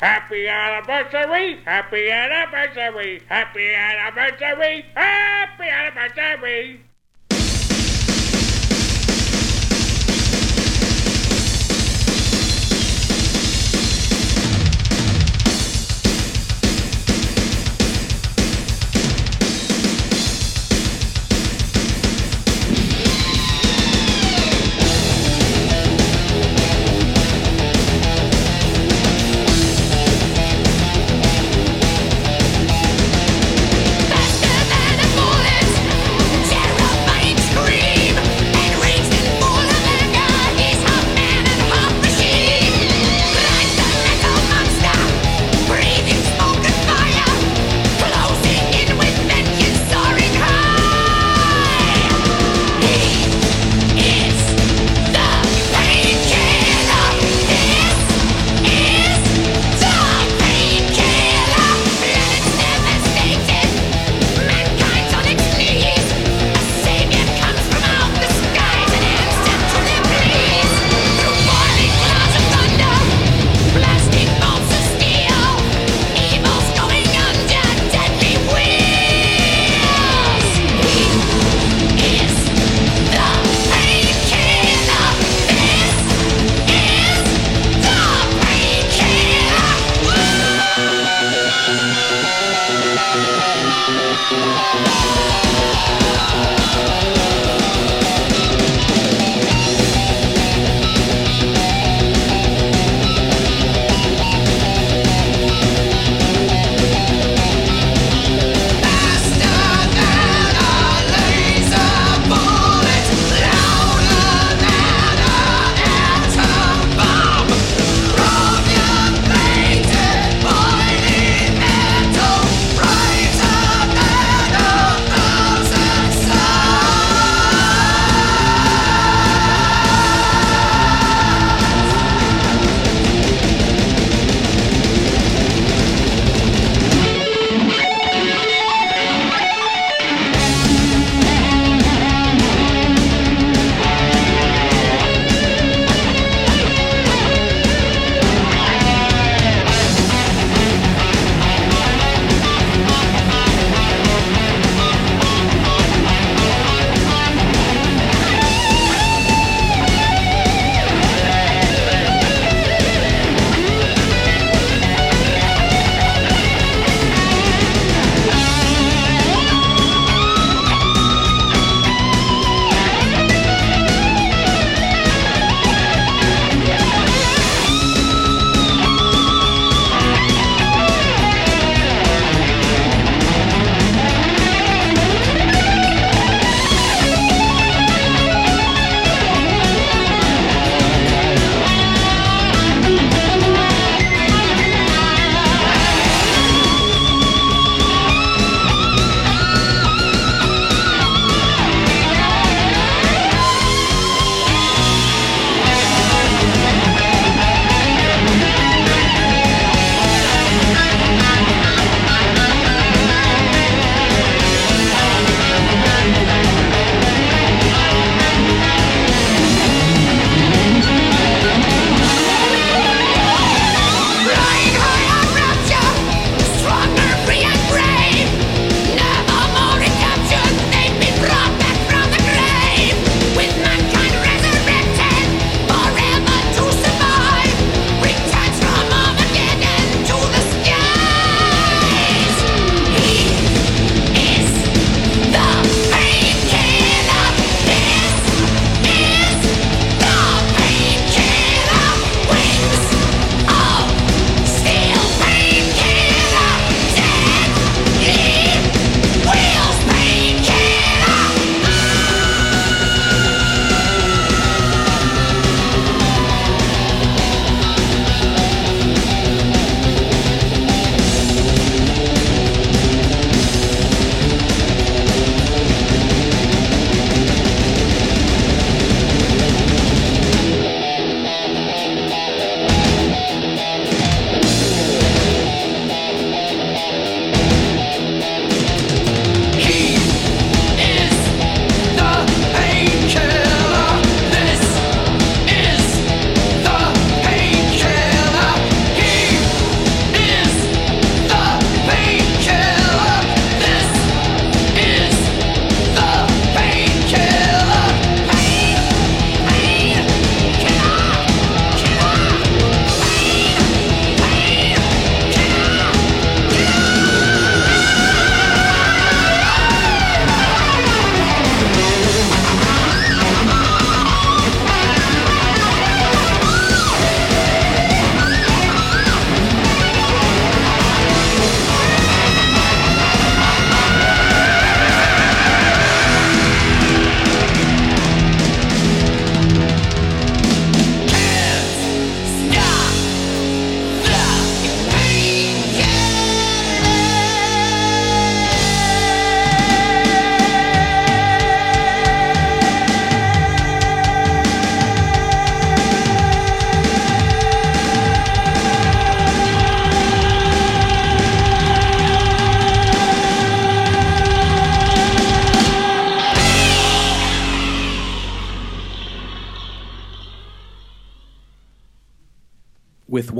Happy anniversary! Happy anniversary! Happy anniversary! Happy anniversary!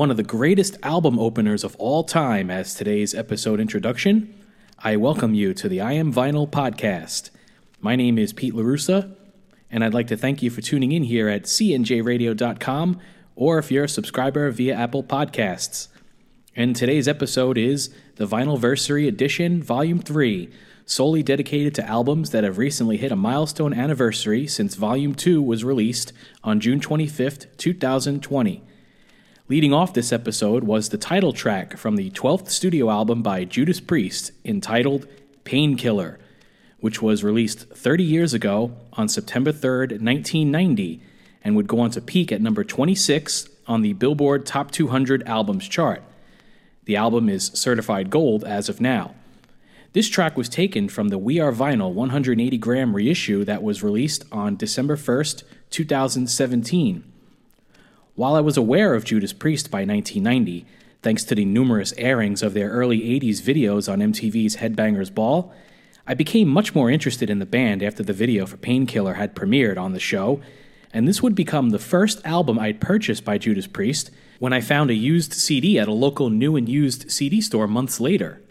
One of the greatest album openers of all time as today's episode introduction, I welcome you to the I Am Vinyl podcast. My name is Pete LaRussa, and I'd like to thank you for tuning in here at cnjradio.com or if you're a subscriber via Apple Podcasts. And today's episode is the Vinylversary Edition, Volume 3, solely dedicated to albums that have recently hit a milestone anniversary since Volume 2 was released on June 25th, 2020. Leading off this episode was the title track from the 12th studio album by Judas Priest entitled Painkiller, which was released 30 years ago on September 3rd, 1990, and would go on to peak at number 26 on the Billboard Top 200 Albums chart. The album is certified gold as of now. This track was taken from the We Are Vinyl 180 gram reissue that was released on December 1st, 2017. While I was aware of Judas Priest by 1990, thanks to the numerous airings of their early 80s videos on MTV's Headbangers Ball, I became much more interested in the band after the video for Painkiller had premiered on the show, and this would become the first album I'd purchased by Judas Priest when I found a used CD at a local new and used CD store months later.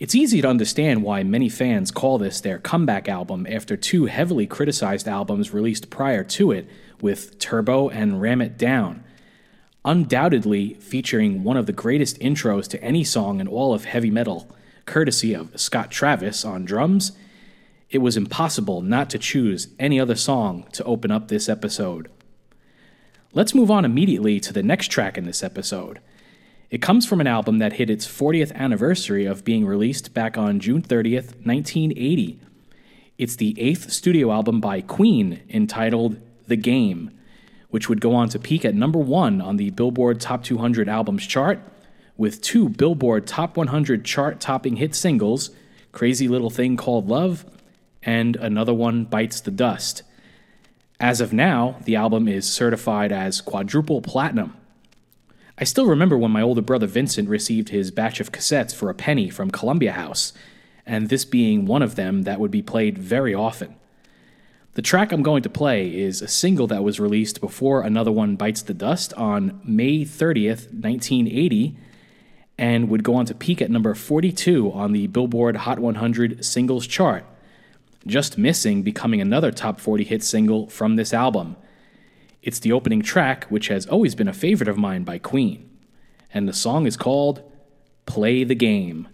It's easy to understand why many fans call this their comeback album after two heavily criticized albums released prior to it, with Turbo and Ram It Down. Undoubtedly featuring one of the greatest intros to any song in all of heavy metal, courtesy of Scott Travis on drums, it was impossible not to choose any other song to open up this episode. Let's move on immediately to the next track in this episode. It comes from an album that hit its 40th anniversary of being released back on June 30th, 1980. It's the eighth studio album by Queen entitled The Game, which would go on to peak at number one on the Billboard Top 200 Albums chart, with two Billboard Top 100 chart topping hit singles Crazy Little Thing Called Love and another one Bites the Dust. As of now, the album is certified as quadruple platinum I still remember when my older brother Vincent received his batch of cassettes for a penny from Columbia House, and this being one of them that would be played very often. The track I'm going to play is a single that was released before another one bites the dust on May 30th, 1980, and would go on to peak at number 42 on the Billboard Hot 100 singles chart, just missing becoming another top 40 hit single from this album. It's the opening track, which has always been a favorite of mine by Queen, and the song is called Play the Game.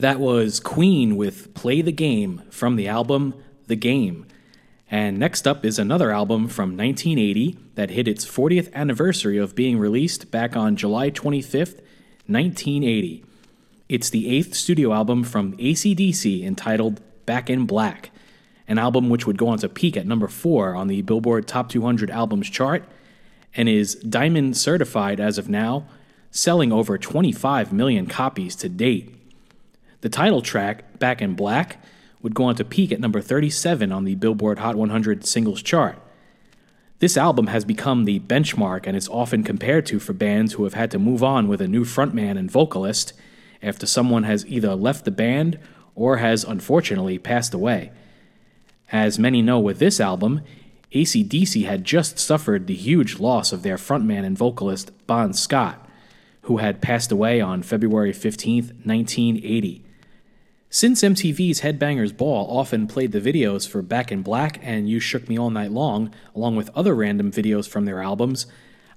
That was Queen with Play the Game from the album The Game. And next up is another album from 1980 that hit its 40th anniversary of being released back on July 25th, 1980. It's the eighth studio album from ACDC entitled Back in Black, an album which would go on to peak at number 4 on the Billboard Top 200 Albums chart and is diamond certified as of now, selling over 25 million copies to date. The title track, Back in Black, would go on to peak at number 37 on the Billboard Hot 100 singles chart. This album has become the benchmark and is often compared to for bands who have had to move on with a new frontman and vocalist after someone has either left the band or has unfortunately passed away. As many know with this album, ACDC had just suffered the huge loss of their frontman and vocalist Bon Scott, who had passed away on February 15, 1980. Since MTV's Headbangers Ball often played the videos for Back in Black and You Shook Me All Night Long, along with other random videos from their albums,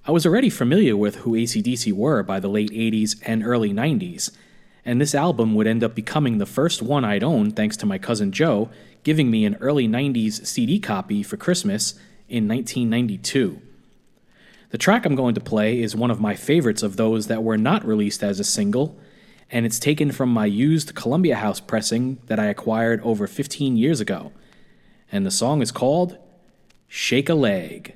I was already familiar with who ACDC were by the late 80s and early 90s, and this album would end up becoming the first one I'd own thanks to my cousin Joe giving me an early 90s CD copy for Christmas in 1992. The track I'm going to play is one of my favorites of those that were not released as a single and it's taken from my used Columbia House pressing that I acquired over 15 years ago. And the song is called Shake a Leg.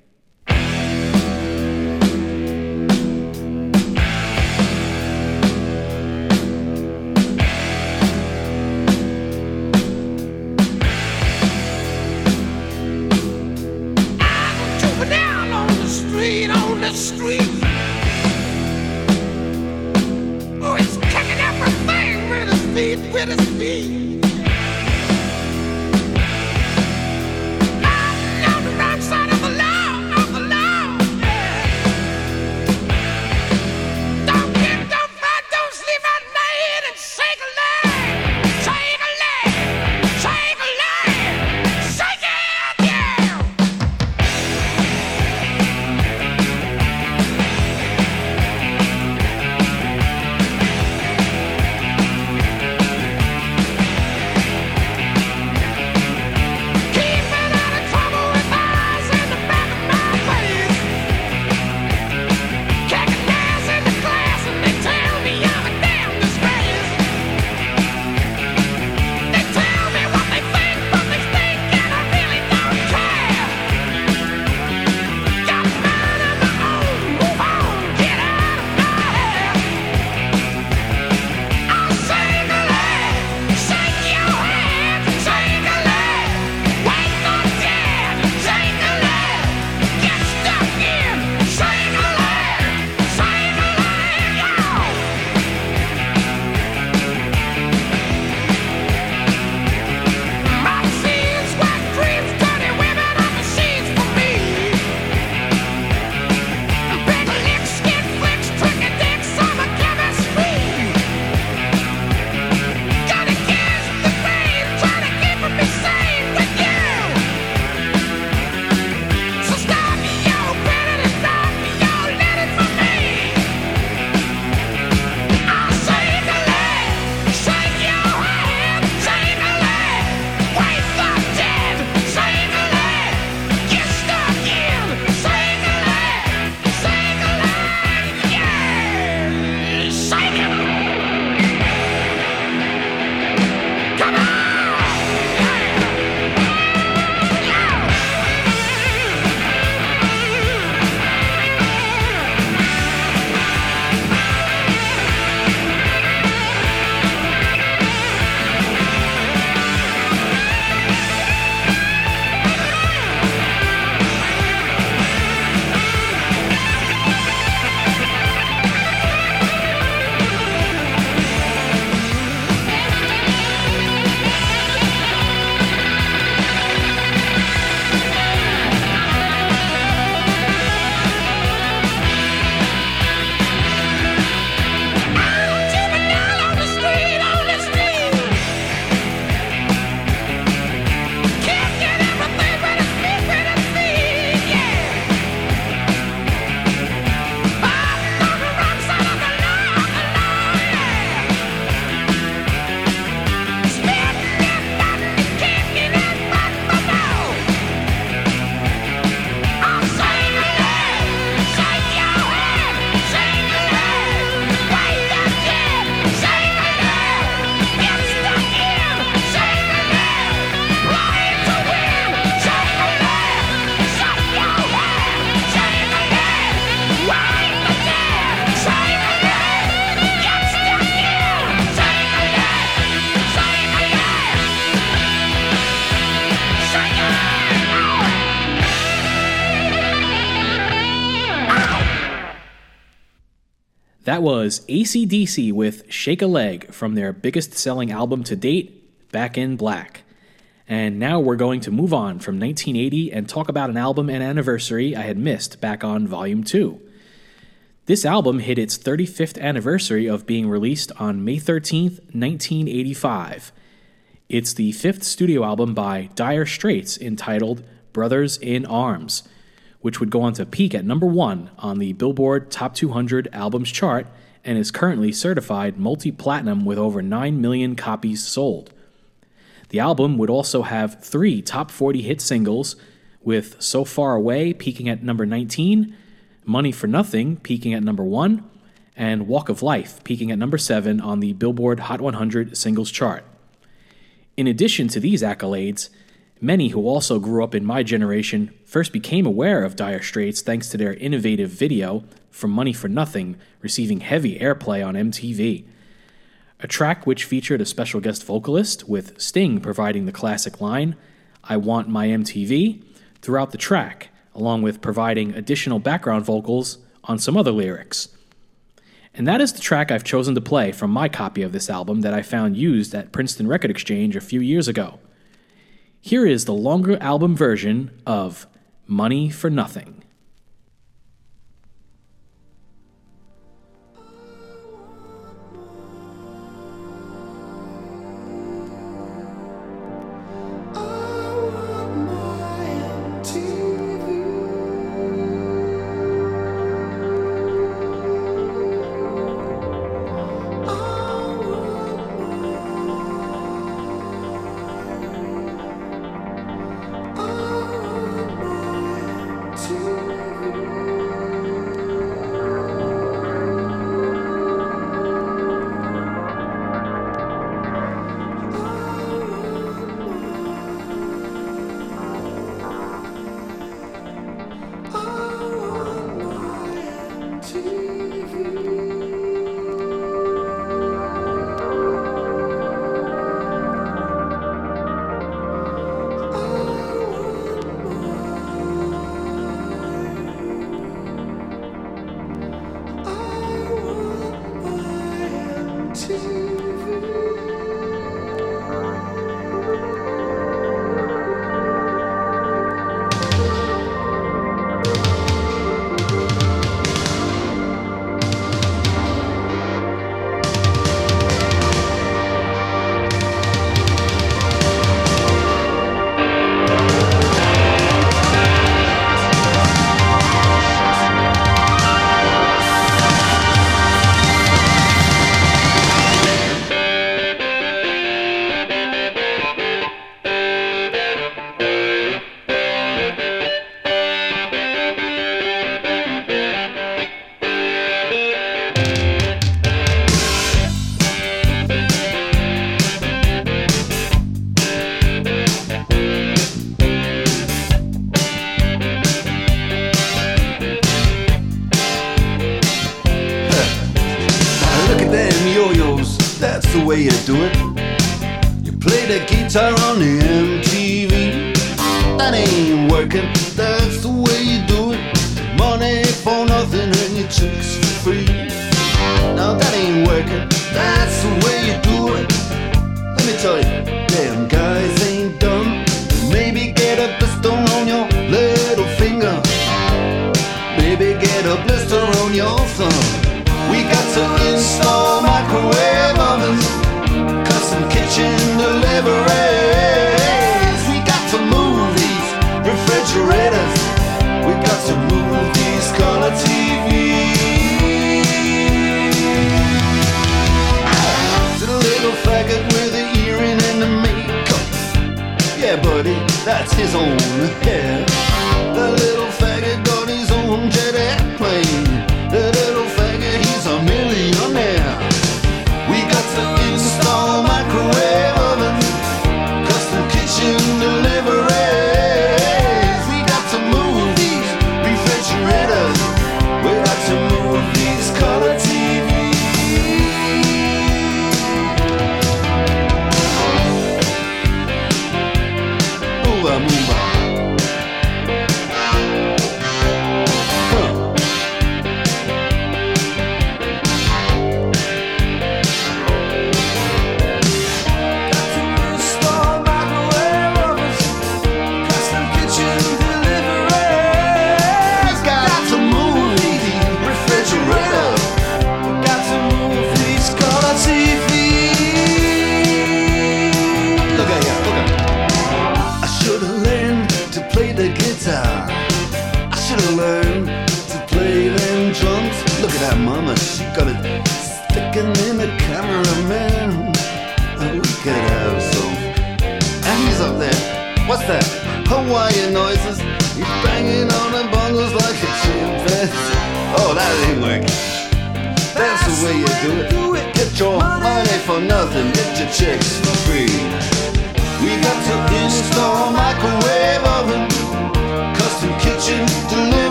street with pretty feet. That was ACDC with Shake a Leg from their biggest selling album to date, Back in Black. And now we're going to move on from 1980 and talk about an album and anniversary I had missed back on Volume 2. This album hit its 35th anniversary of being released on May 13th, 1985. It's the fifth studio album by Dire Straits entitled Brothers in Arms, which would go on to peak at number one on the Billboard Top 200 Albums chart and is currently certified multi platinum with over 9 million copies sold. The album would also have three top 40 hit singles, with So Far Away peaking at number 19, Money for Nothing peaking at number 1, and Walk of Life peaking at number 7 on the Billboard Hot 100 singles chart. In addition to these accolades, many who also grew up in my generation first became aware of Dire Straits thanks to their innovative video, From Money for Nothing, receiving heavy airplay on MTV a track which featured a special guest vocalist, with Sting providing the classic line, I want my MTV, throughout the track, along with providing additional background vocals on some other lyrics. And that is the track I've chosen to play from my copy of this album that I found used at Princeton Record Exchange a few years ago. Here is the longer album version of Money for Nothing.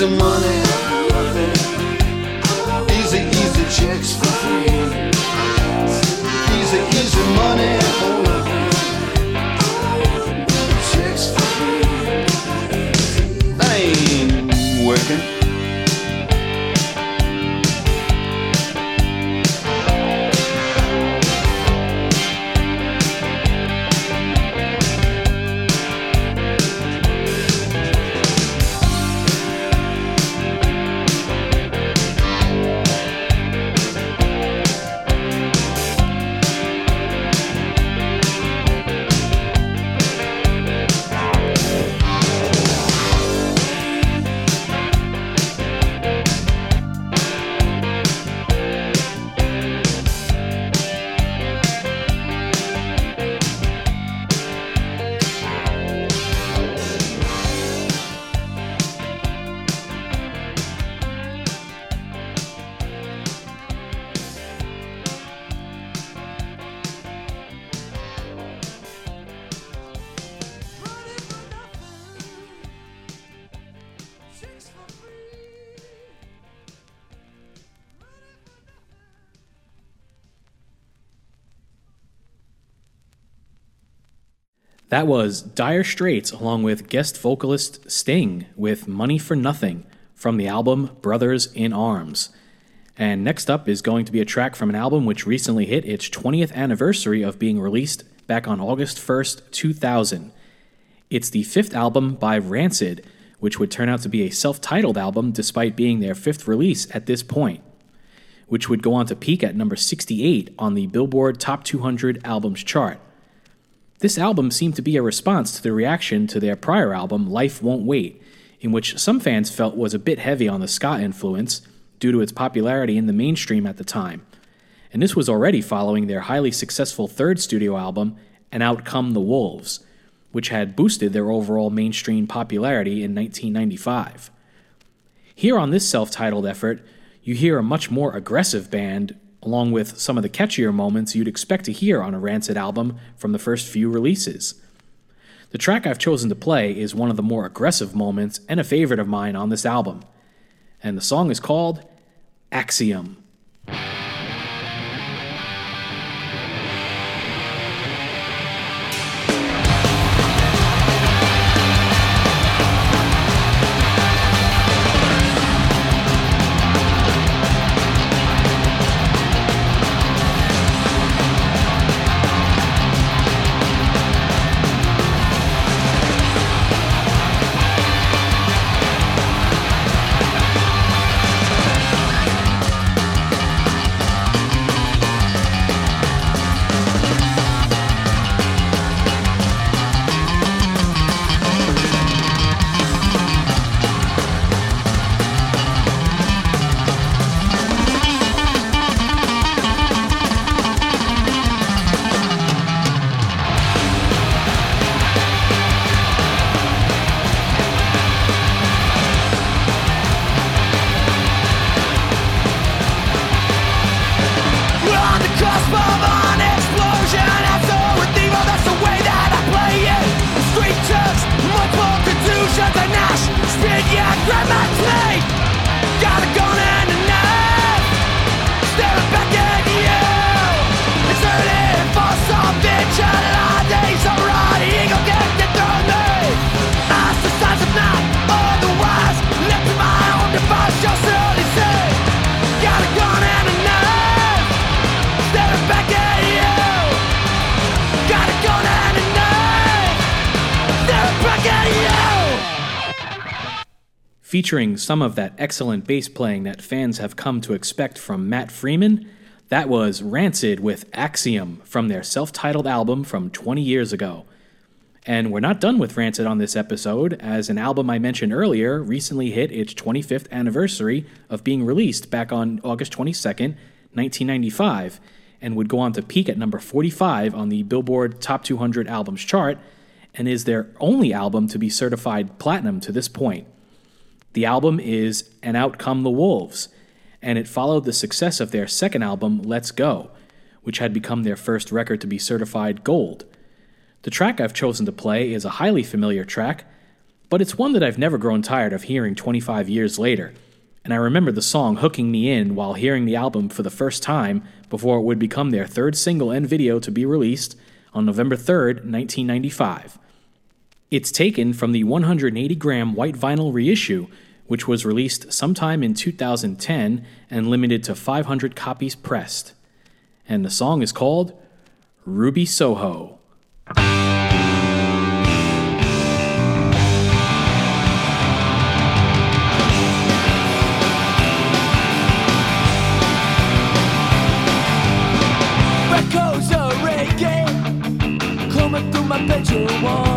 Easy, money. Easy, easy chicks for free. Easy, easy money That was Dire Straits along with guest vocalist Sting with Money for Nothing from the album Brothers in Arms. And next up is going to be a track from an album which recently hit its 20th anniversary of being released back on August 1st, 2000. It's the fifth album by Rancid, which would turn out to be a self titled album despite being their fifth release at this point, which would go on to peak at number 68 on the Billboard Top 200 Albums chart. This album seemed to be a response to the reaction to their prior album, Life Won't Wait, in which some fans felt was a bit heavy on the ska influence due to its popularity in the mainstream at the time. And this was already following their highly successful third studio album, And Out Come the Wolves, which had boosted their overall mainstream popularity in 1995. Here on this self titled effort, you hear a much more aggressive band, along with some of the catchier moments you'd expect to hear on a Rancid album from the first few releases. The track I've chosen to play is one of the more aggressive moments and a favorite of mine on this album, and the song is called Axiom. Featuring some of that excellent bass playing that fans have come to expect from Matt Freeman, that was Rancid with Axiom from their self titled album from 20 years ago. And we're not done with Rancid on this episode, as an album I mentioned earlier recently hit its 25th anniversary of being released back on August 22nd, 1995, and would go on to peak at number 45 on the Billboard Top 200 Albums chart, and is their only album to be certified platinum to this point. The album is And Out Come the Wolves, and it followed the success of their second album, Let's Go, which had become their first record to be certified gold. The track I've chosen to play is a highly familiar track, but it's one that I've never grown tired of hearing 25 years later, and I remember the song hooking me in while hearing the album for the first time before it would become their third single and video to be released on November 3rd, 1995. It's taken from the 180 gram white vinyl reissue, which was released sometime in 2010 and limited to 500 copies pressed. And the song is called Ruby Soho. Bedroom wall.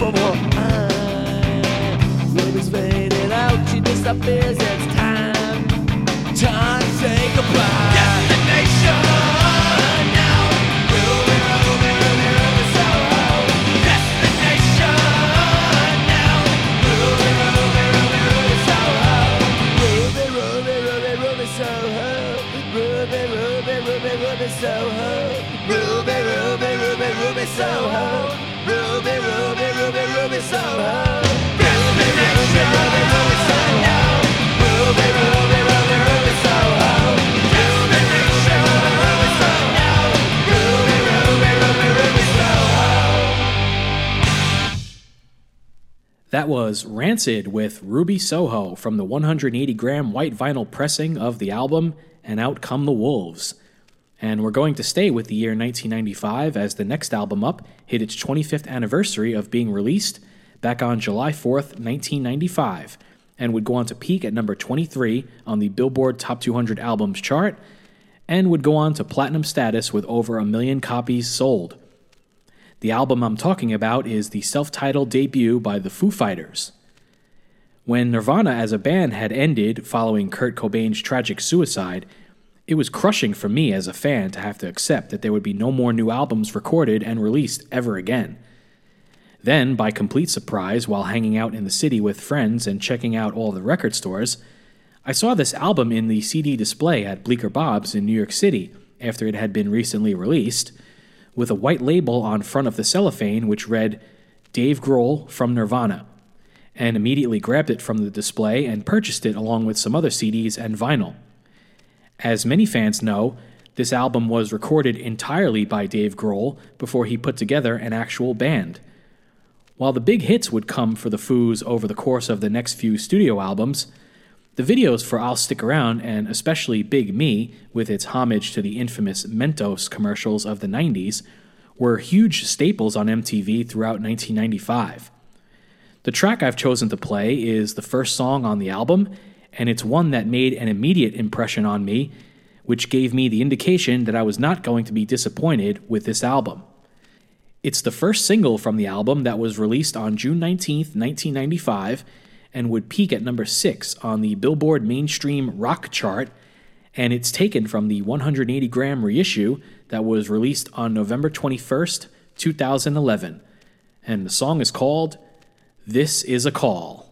for more. is fading out, she disappears. It's time, time to say goodbye. Rancid with Ruby Soho from the 180 gram white vinyl pressing of the album And Out Come the Wolves. And we're going to stay with the year 1995 as the next album up hit its 25th anniversary of being released back on July 4th, 1995, and would go on to peak at number 23 on the Billboard Top 200 Albums chart and would go on to platinum status with over a million copies sold. The album I'm talking about is the self titled debut by the Foo Fighters. When Nirvana as a band had ended following Kurt Cobain's tragic suicide, it was crushing for me as a fan to have to accept that there would be no more new albums recorded and released ever again. Then, by complete surprise, while hanging out in the city with friends and checking out all the record stores, I saw this album in the CD display at Bleecker Bob's in New York City after it had been recently released, with a white label on front of the cellophane which read Dave Grohl from Nirvana, and immediately grabbed it from the display and purchased it along with some other CDs and vinyl. As many fans know, this album was recorded entirely by Dave Grohl before he put together an actual band. While the big hits would come for the Foos over the course of the next few studio albums, the videos for I'll Stick Around and especially Big Me, with its homage to the infamous Mentos commercials of the 90s, were huge staples on MTV throughout 1995. The track I've chosen to play is the first song on the album, and it's one that made an immediate impression on me, which gave me the indication that I was not going to be disappointed with this album. It's the first single from the album that was released on June 19, 1995, and would peak at number 6 on the Billboard Mainstream Rock chart, and it's taken from the 180 gram reissue that was released on November 21st, 2011. And the song is called This Is a Call.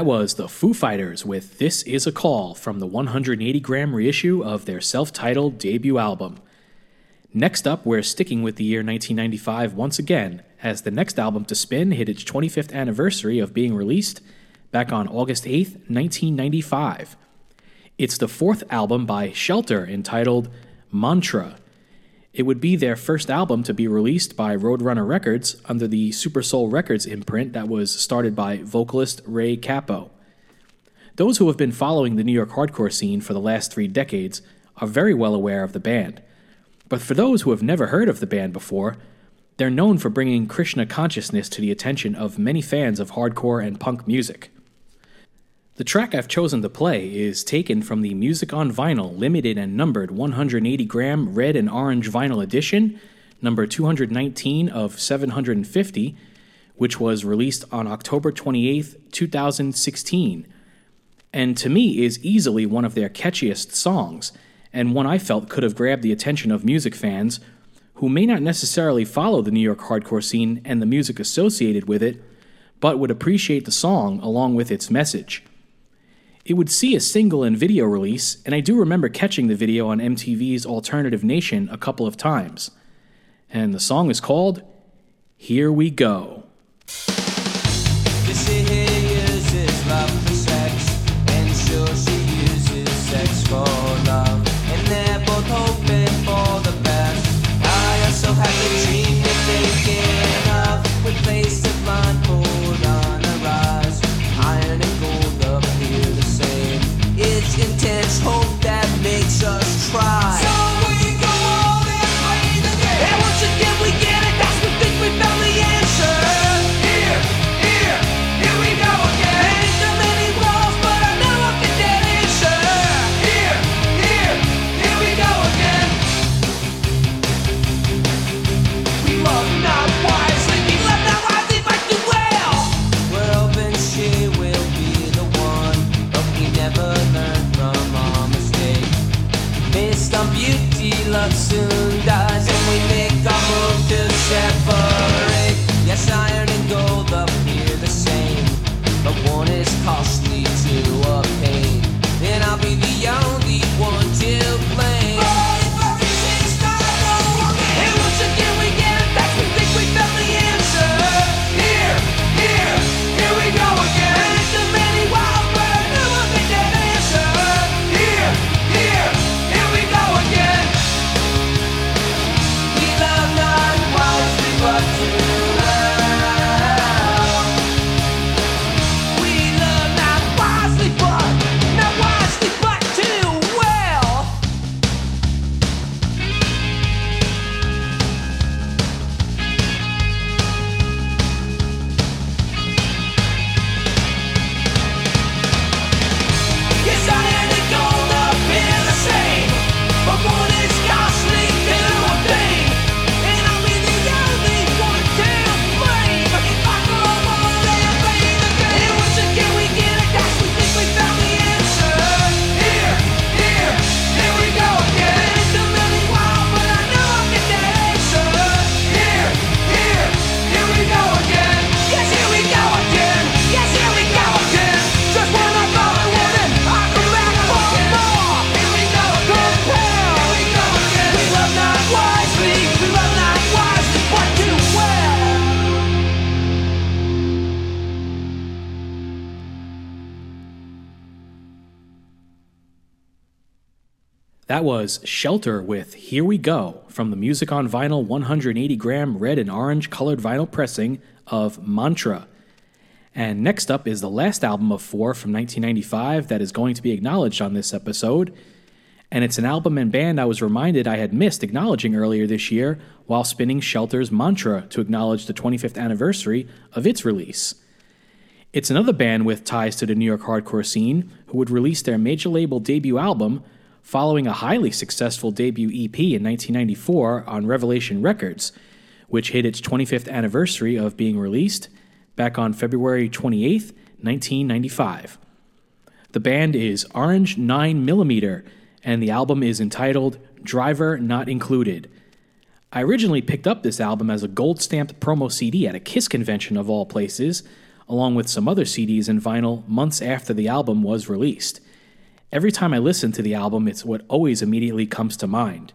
That was the Foo Fighters with This Is a Call from the 180 gram reissue of their self titled debut album. Next up, we're sticking with the year 1995 once again, as the next album to spin hit its 25th anniversary of being released back on August 8th, 1995. It's the fourth album by Shelter entitled Mantra. It would be their first album to be released by Roadrunner Records under the Super Soul Records imprint that was started by vocalist Ray Cappo. Those who have been following the New York hardcore scene for the last three decades are very well aware of the band. But for those who have never heard of the band before, they're known for bringing Krishna consciousness to the attention of many fans of hardcore and punk music. The track I've chosen to play is taken from the Music on Vinyl limited and numbered 180 gram red and orange vinyl edition, number 219 of 750, which was released on October 28, 2016, and to me is easily one of their catchiest songs, and one I felt could have grabbed the attention of music fans who may not necessarily follow the New York hardcore scene and the music associated with it, but would appreciate the song along with its message. It would see a single and video release, and I do remember catching the video on MTV's Alternative Nation a couple of times. And the song is called Here We Go. That was Shelter with Here We Go from the Music on Vinyl 180 gram red and orange colored vinyl pressing of Mantra. And next up is the last album of four from 1995 that is going to be acknowledged on this episode. And it's an album and band I was reminded I had missed acknowledging earlier this year while spinning Shelter's Mantra to acknowledge the 25th anniversary of its release. It's another band with ties to the New York hardcore scene who would release their major label debut album following a highly successful debut EP in 1994 on Revelation Records, which hit its 25th anniversary of being released back on February 28, 1995. The band is Orange 9mm, and the album is entitled Driver Not Included. I originally picked up this album as a gold stamped promo CD at a Kiss convention of all places, along with some other CDs and vinyl months after the album was released. Every time I listen to the album, it's what always immediately comes to mind.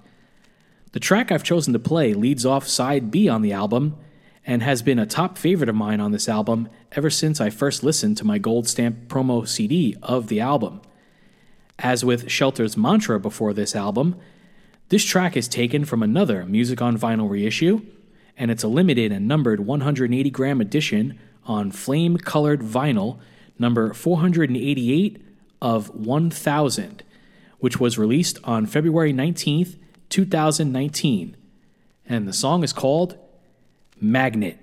The track I've chosen to play leads off side B on the album and has been a top favorite of mine on this album ever since I first listened to my gold stamp promo CD of the album. As with Shelter's mantra before this album, this track is taken from another Music on Vinyl reissue, and it's a limited and numbered 180 gram edition on flame colored vinyl number 488 of 1000, which was released on February 19th, 2019. And the song is called Magnet.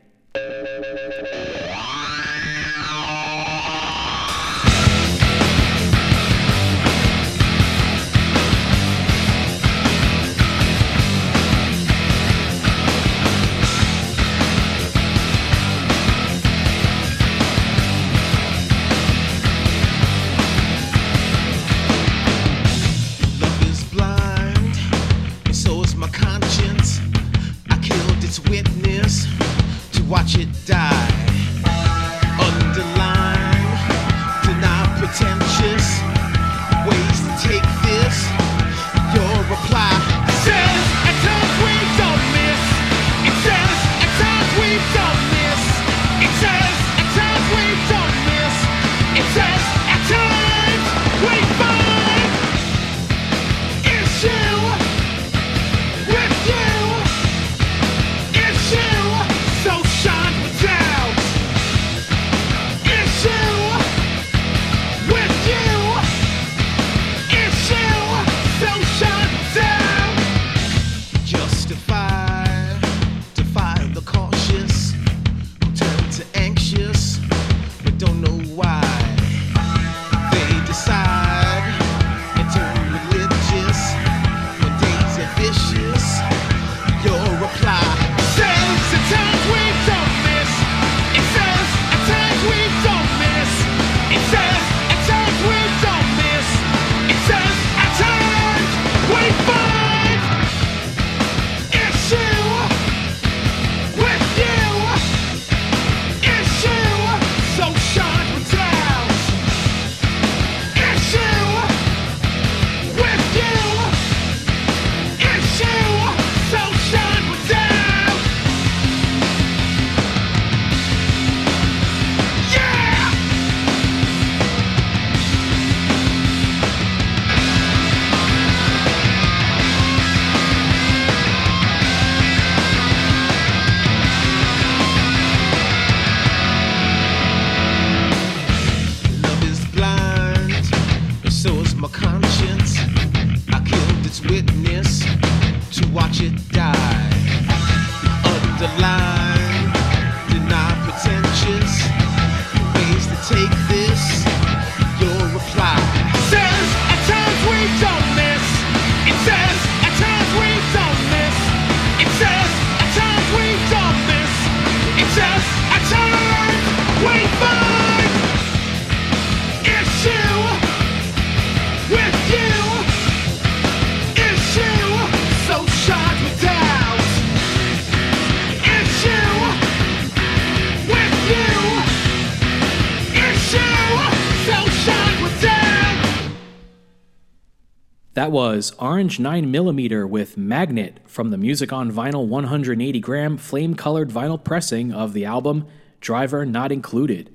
That was Orange 9mm with Magnet from the Music on Vinyl 180 gram flame colored vinyl pressing of the album Driver Not Included.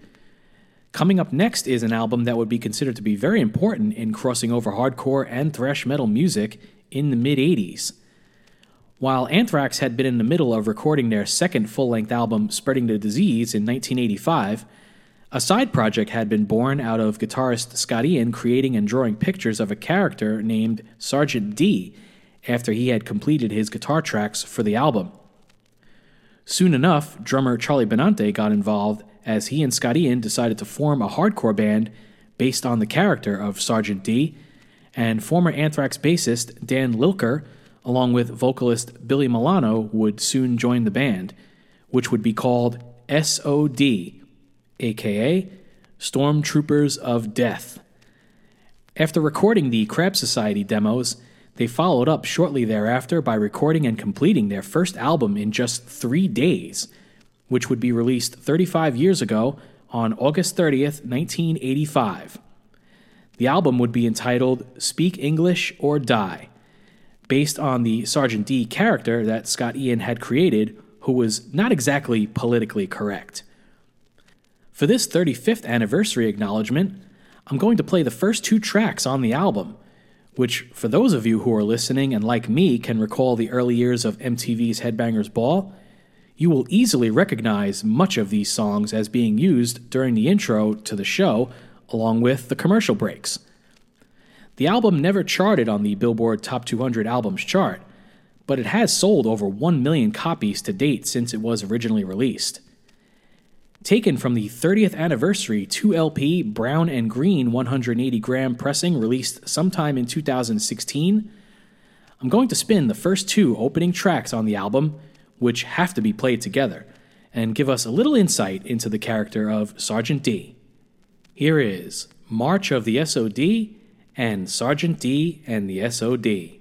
Coming up next is an album that would be considered to be very important in crossing over hardcore and thrash metal music in the mid 80s. While Anthrax had been in the middle of recording their second full length album, Spreading the Disease, in 1985, a side project had been born out of guitarist Scott Ian creating and drawing pictures of a character named Sergeant D after he had completed his guitar tracks for the album. Soon enough, drummer Charlie Benante got involved as he and Scott Ian decided to form a hardcore band based on the character of Sergeant D, and former Anthrax bassist Dan Lilker, along with vocalist Billy Milano, would soon join the band, which would be called SOD, aka Stormtroopers of Death. After recording the Crab Society demos, they followed up shortly thereafter by recording and completing their first album in just three days, which would be released 35 years ago on August 30th, 1985. The album would be entitled Speak English or Die, based on the Sergeant D character that Scott Ian had created, who was not exactly politically correct. For this 35th anniversary acknowledgement, I'm going to play the first two tracks on the album, which, for those of you who are listening and like me can recall the early years of MTV's Headbangers Ball, you will easily recognize much of these songs as being used during the intro to the show, along with the commercial breaks. The album never charted on the Billboard Top 200 Albums chart, but it has sold over 1 million copies to date since it was originally released. Taken from the 30th anniversary 2LP Brown and Green 180 gram pressing released sometime in 2016, I'm going to spin the first two opening tracks on the album, which have to be played together, and give us a little insight into the character of Sergeant D. Here is March of the SOD and Sergeant D and the SOD.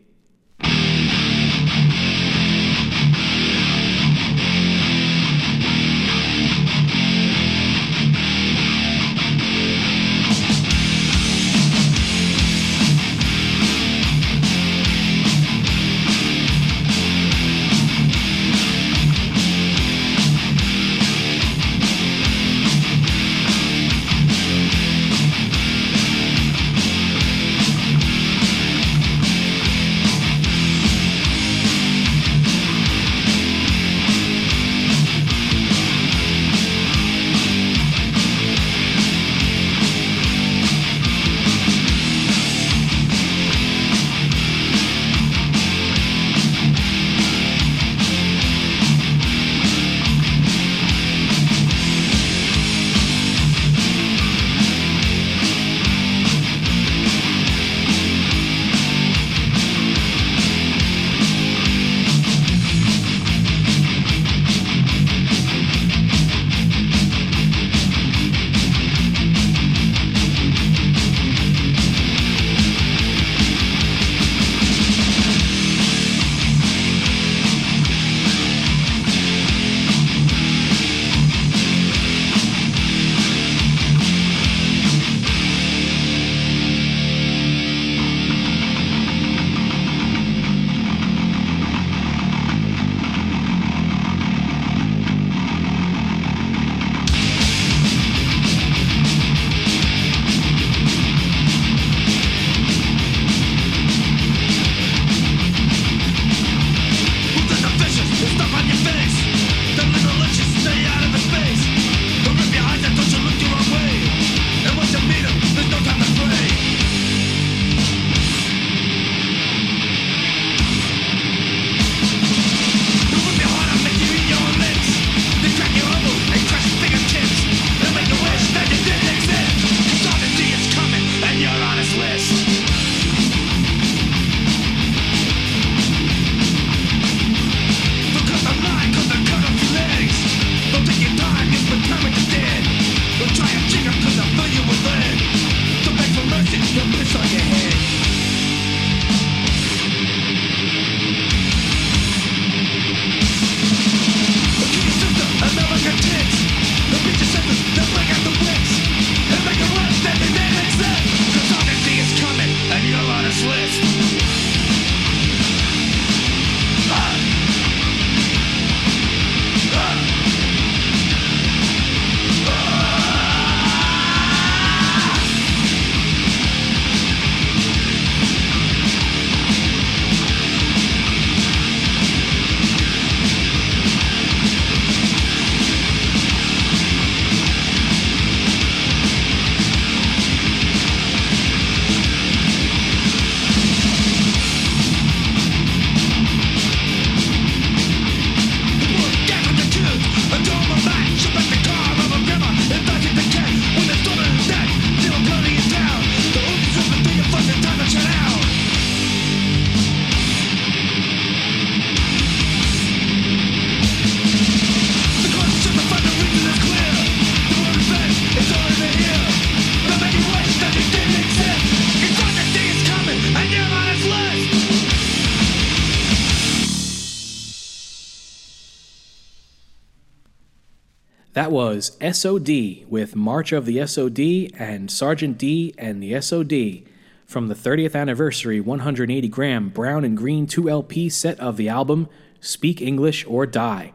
Was SOD with March of the SOD and Sergeant D and the SOD from the 30th anniversary 180 gram brown and green 2LP set of the album Speak English or Die.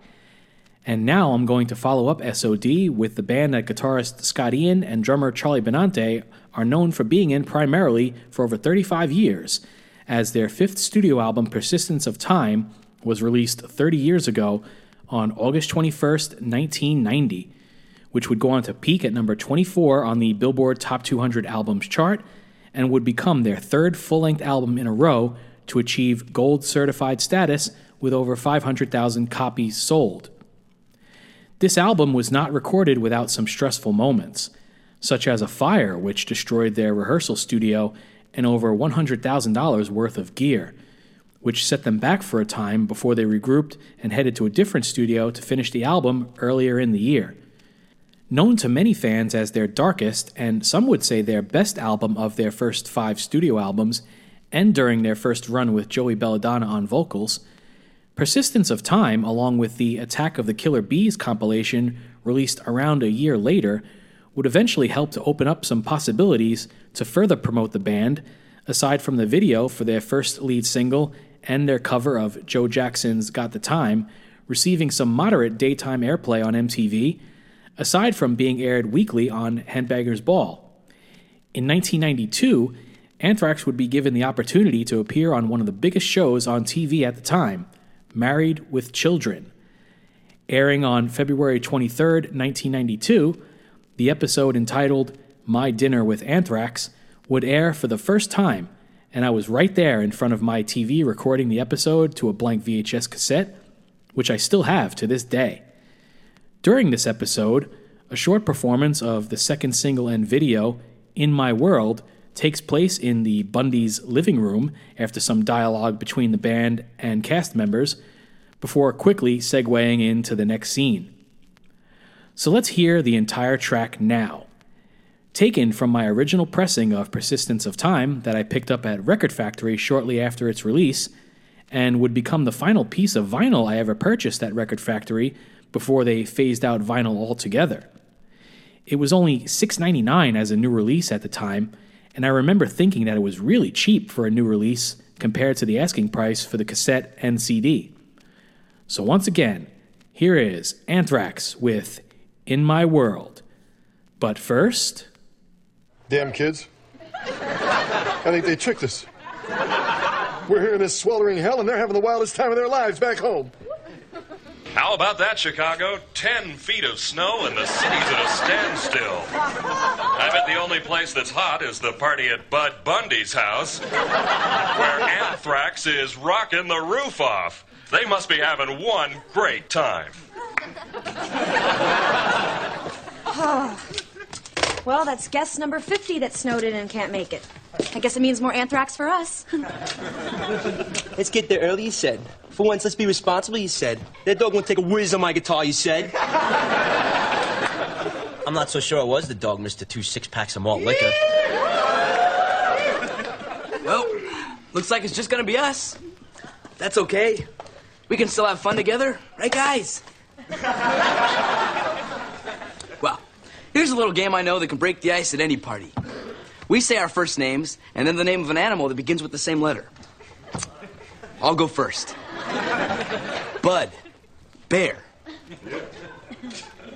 And now I'm going to follow up SOD with the band that guitarist Scott Ian and drummer Charlie Benante are known for being in primarily for over 35 years, as their fifth studio album, Persistence of Time, was released 30 years ago on August 21st, 1990, which would go on to peak at number 24 on the Billboard Top 200 Albums chart and would become their third full length album in a row to achieve gold certified status with over 500,000 copies sold. This album was not recorded without some stressful moments, such as a fire which destroyed their rehearsal studio and over $100,000 worth of gear, which set them back for a time before they regrouped and headed to a different studio to finish the album earlier in the year. Known to many fans as their darkest, and some would say their best album of their first five studio albums, and during their first run with Joey Belladonna on vocals, Persistence of Time, along with the Attack of the Killer Bees compilation released around a year later, would eventually help to open up some possibilities to further promote the band, aside from the video for their first lead single and their cover of Joe Jackson's Got the Time, receiving some moderate daytime airplay on MTV, aside from being aired weekly on Headbanger's Ball. In 1992, Anthrax would be given the opportunity to appear on one of the biggest shows on TV at the time, Married with Children. Airing on February 23, 1992, the episode entitled My Dinner with Anthrax would air for the first time, and I was right there in front of my TV recording the episode to a blank VHS cassette, which I still have to this day. During this episode, a short performance of the second single and video, In My World, takes place in the Bundy's living room after some dialogue between the band and cast members, before quickly segueing into the next scene. So let's hear the entire track now. Taken from my original pressing of Persistence of Time that I picked up at Record Factory shortly after its release, and would become the final piece of vinyl I ever purchased at Record Factory before they phased out vinyl altogether. It was only $6.99 as a new release at the time, and I remember thinking that it was really cheap for a new release compared to the asking price for the cassette and CD. So once again, here is Anthrax with In My World. But first, Damn kids. I think they tricked us. We're here in this sweltering hell and they're having the wildest time of their lives back home. How about that, Chicago? Ten feet of snow and the city's at a standstill. I bet the only place that's hot is the party at Bud Bundy's house, where Anthrax is rocking the roof off. They must be having one great time. Ah. Well, that's guest number 50 that snowed in and can't make it. I guess it means more anthrax for us. Let's get there early, you said. For once, let's be responsible, you said. That dog won't take a whiz on my guitar, you said. I'm not so sure it was the dog, Mr. Two Six Packs of Malt Liquor. Well, looks like it's just gonna be us. That's okay. We can still have fun together, right, guys? Here's a little game I know that can break the ice at any party. We say our first names, and then the name of an animal that begins with the same letter. I'll go first. Bud. Bear.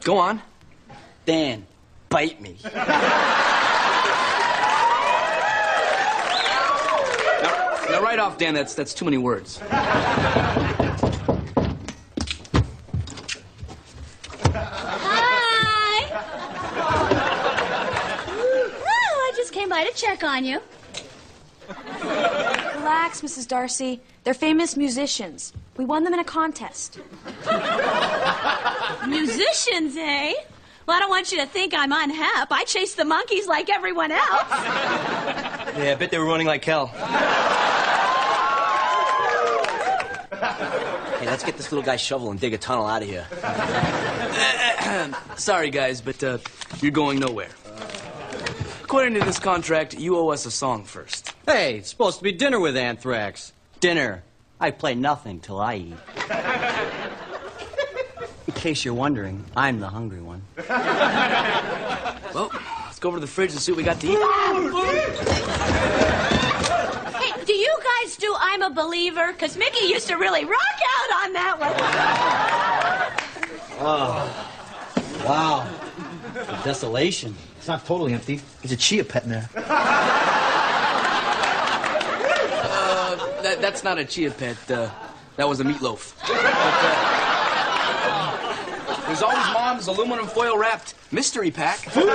Go on. Dan, bite me. Now, now right off, Dan, that's, that's too many words. Hi. Oh, I just came by to check on you. Relax, Mrs. D'Arcy. They're famous musicians. We won them in a contest. Musicians, eh? Well, I don't want you to think I'm unhap. I chase the monkeys like everyone else. Yeah, I bet they were running like hell. Hey, let's get this little guy shovel and dig a tunnel out of here. Sorry, guys, but uh, you're going nowhere. According to this contract, you owe us a song first. Hey, it's supposed to be dinner with Anthrax. Dinner. I play nothing till I eat. In case you're wondering, I'm the hungry one. Well, let's go over to the fridge and see what we got to eat. Hey, do you guys do I'm a Believer? Because Mickey used to really rock out on that one. Oh, wow. The desolation. It's not totally empty. There's a chia pet in there. Uh, that, that's not a chia pet. Uh, that was a meatloaf. But, uh, there's always mom's aluminum foil wrapped mystery pack. Yo,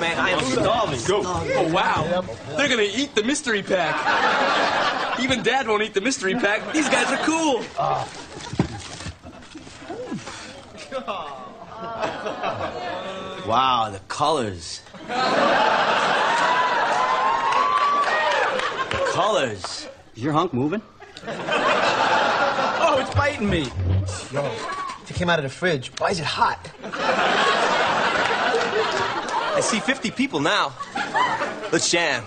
man, I am starving. Go. Oh, wow. They're gonna eat the mystery pack. Even dad won't eat the mystery pack. These guys are cool. Wow, the colors. the colors. Is your hunk moving? Oh, it's biting me. Yo, it came out of the fridge. Why is it hot? I see 50 people now. Let's jam.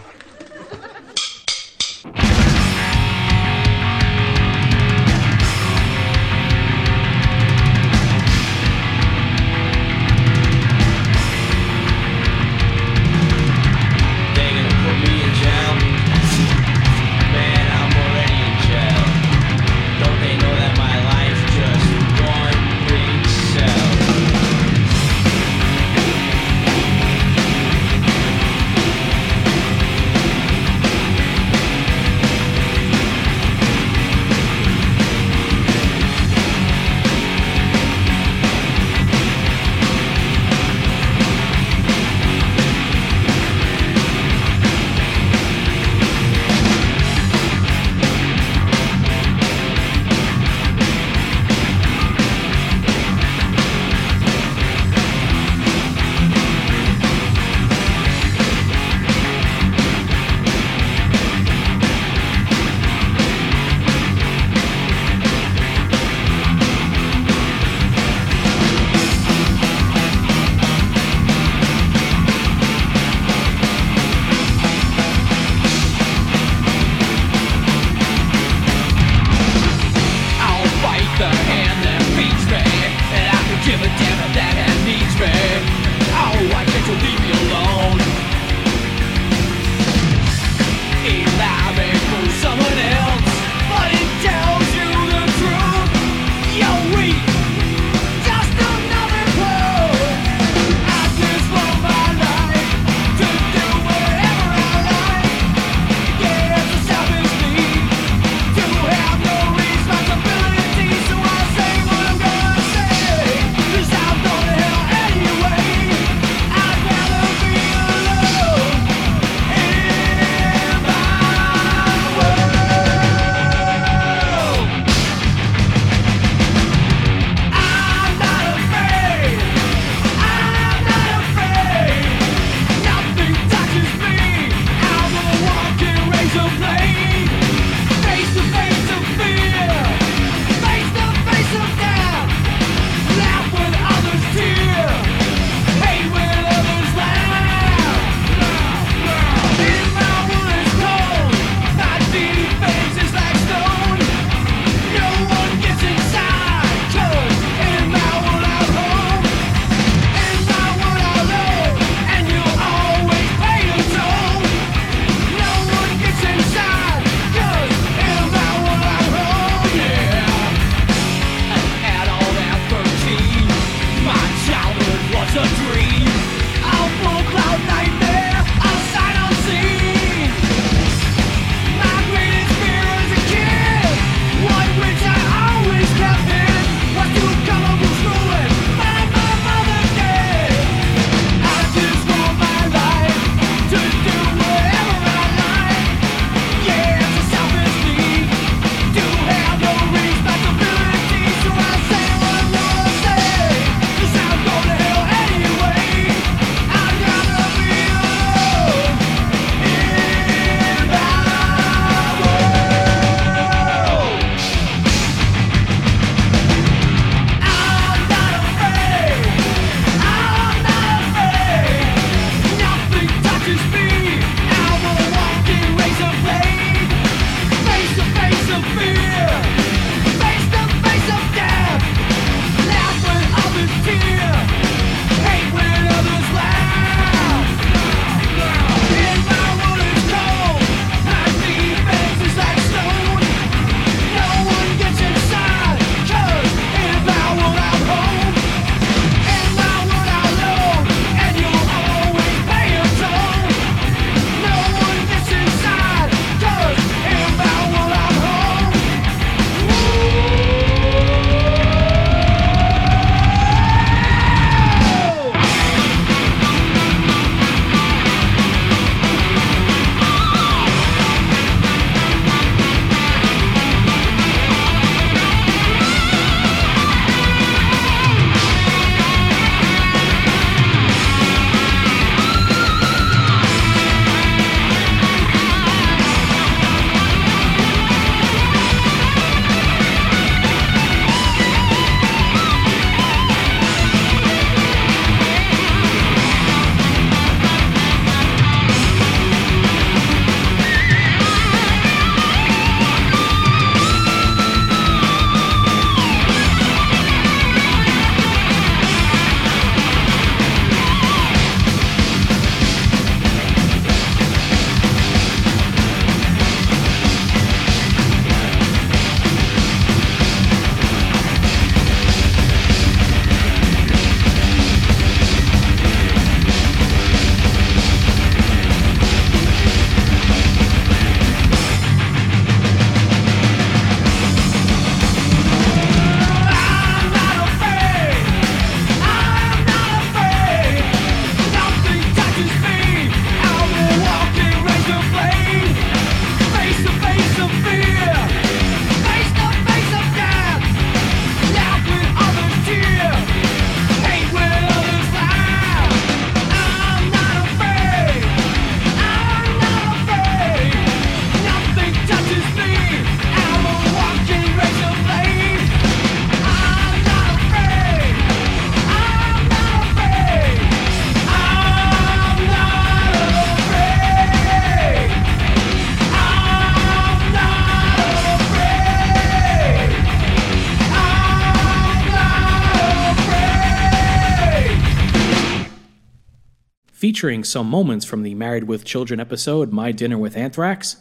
Featuring some moments from the Married with Children episode My Dinner with Anthrax.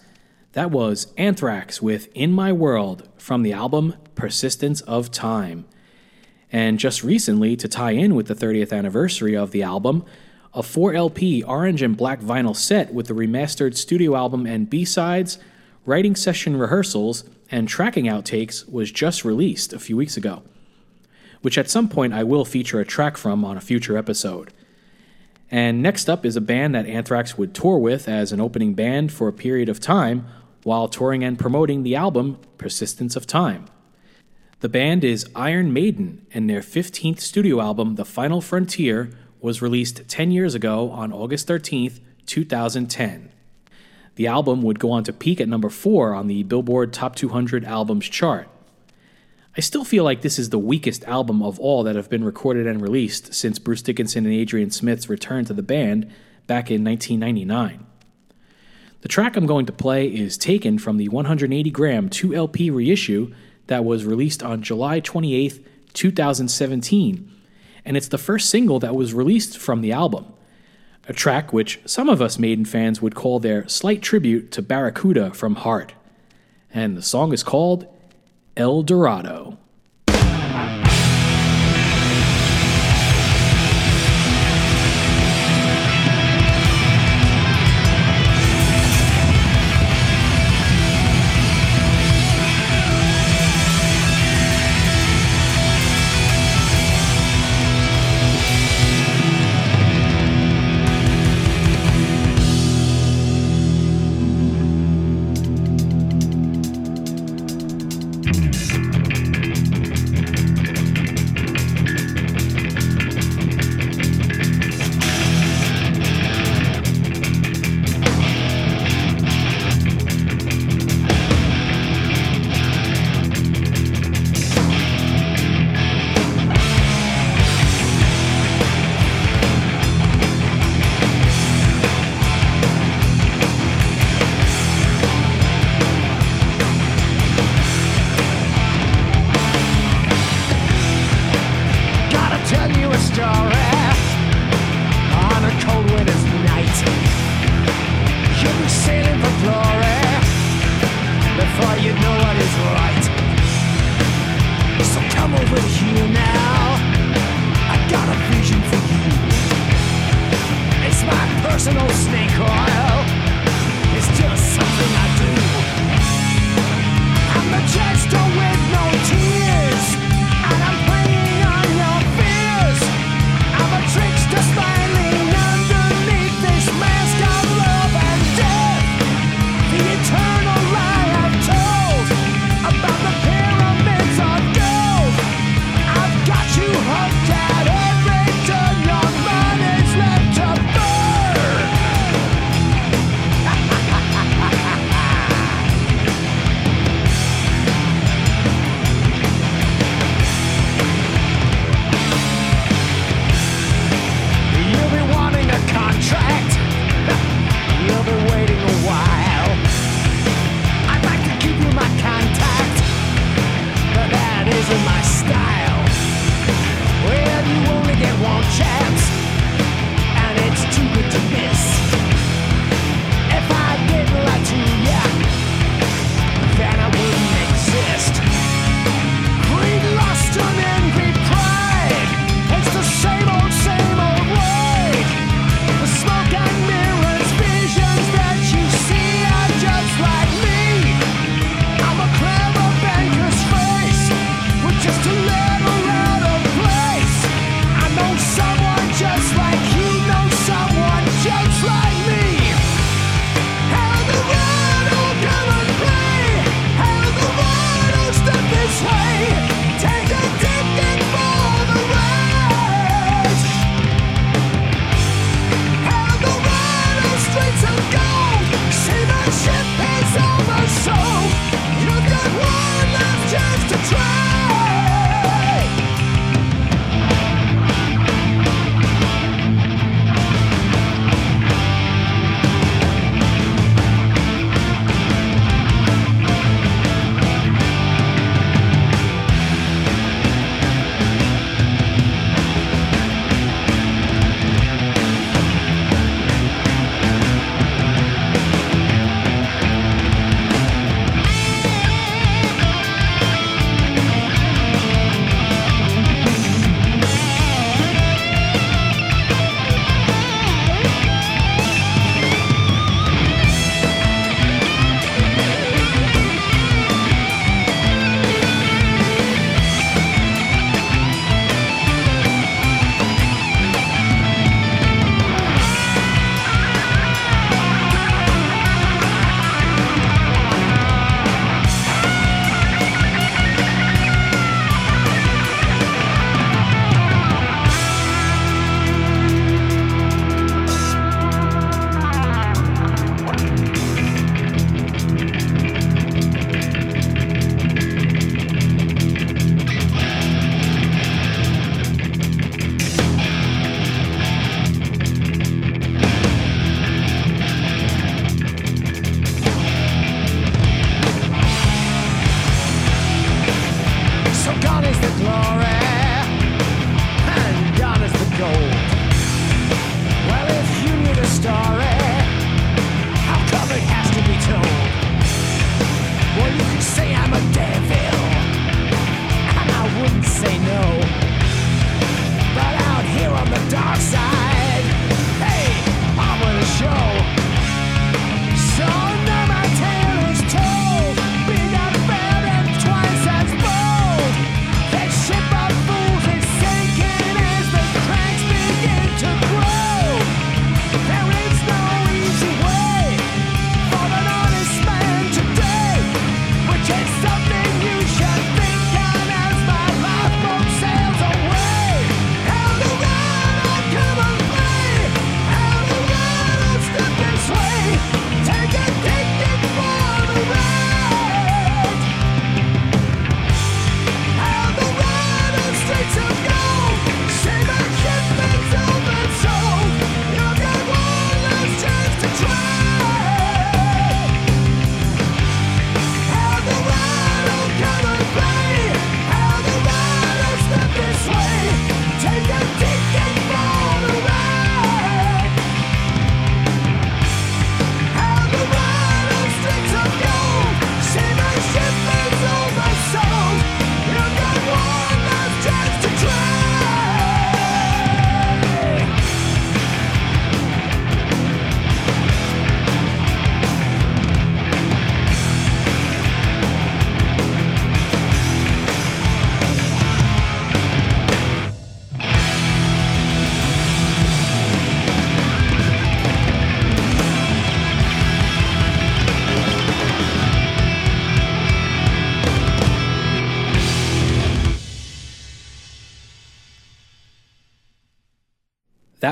That was Anthrax with In My World from the album Persistence of Time. And just recently, to tie in with the 30th anniversary of the album, a 4LP orange and black vinyl set with the remastered studio album and B-sides, writing session rehearsals, and tracking outtakes was just released a few weeks ago, which at some point I will feature a track from on a future episode. And next up is a band that Anthrax would tour with as an opening band for a period of time while touring and promoting the album Persistence of Time. The band is Iron Maiden, and their 15th studio album, The Final Frontier, was released 10 years ago on August 13th, 2010. The album would go on to peak at number 4 on the Billboard Top 200 Albums chart. I still feel like this is the weakest album of all that have been recorded and released since Bruce Dickinson and Adrian Smith's return to the band back in 1999. The track I'm going to play is taken from the 180 gram 2LP reissue that was released on July 28, 2017, and it's the first single that was released from the album. A track which some of us Maiden fans would call their slight tribute to Barracuda from Heart. And the song is called El Dorado.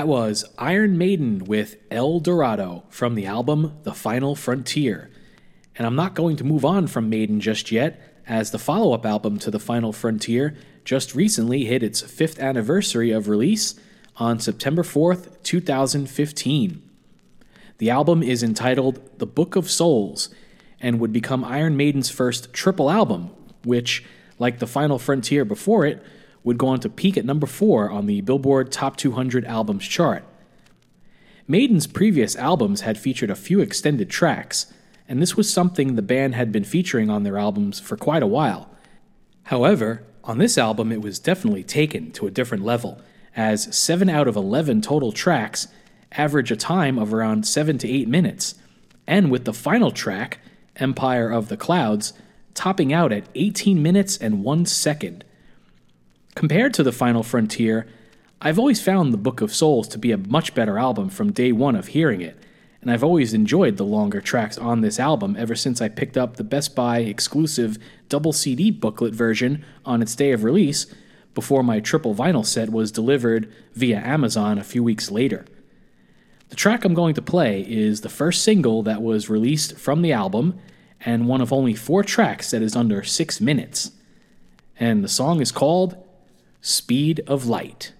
Was Iron Maiden with El Dorado from the album The Final Frontier. And I'm not going to move on from Maiden just yet, as the follow up album to The Final Frontier just recently hit its fifth anniversary of release on September 4th, 2015. The album is entitled The Book of Souls and would become Iron Maiden's first triple album, which, like The Final Frontier before it, would go on to peak at number 4 on the Billboard Top 200 Albums chart. Maiden's previous albums had featured a few extended tracks, and this was something the band had been featuring on their albums for quite a while. However, on this album it was definitely taken to a different level, as 7 out of 11 total tracks average a time of around 7 to 8 minutes, and with the final track, Empire of the Clouds, topping out at 18 minutes and 1 second. Compared to The Final Frontier, I've always found The Book of Souls to be a much better album from day one of hearing it, and I've always enjoyed the longer tracks on this album ever since I picked up the Best Buy exclusive double CD booklet version on its day of release before my triple vinyl set was delivered via Amazon a few weeks later. The track I'm going to play is the first single that was released from the album and one of only four tracks that is under six minutes. And the song is called Speed of Light.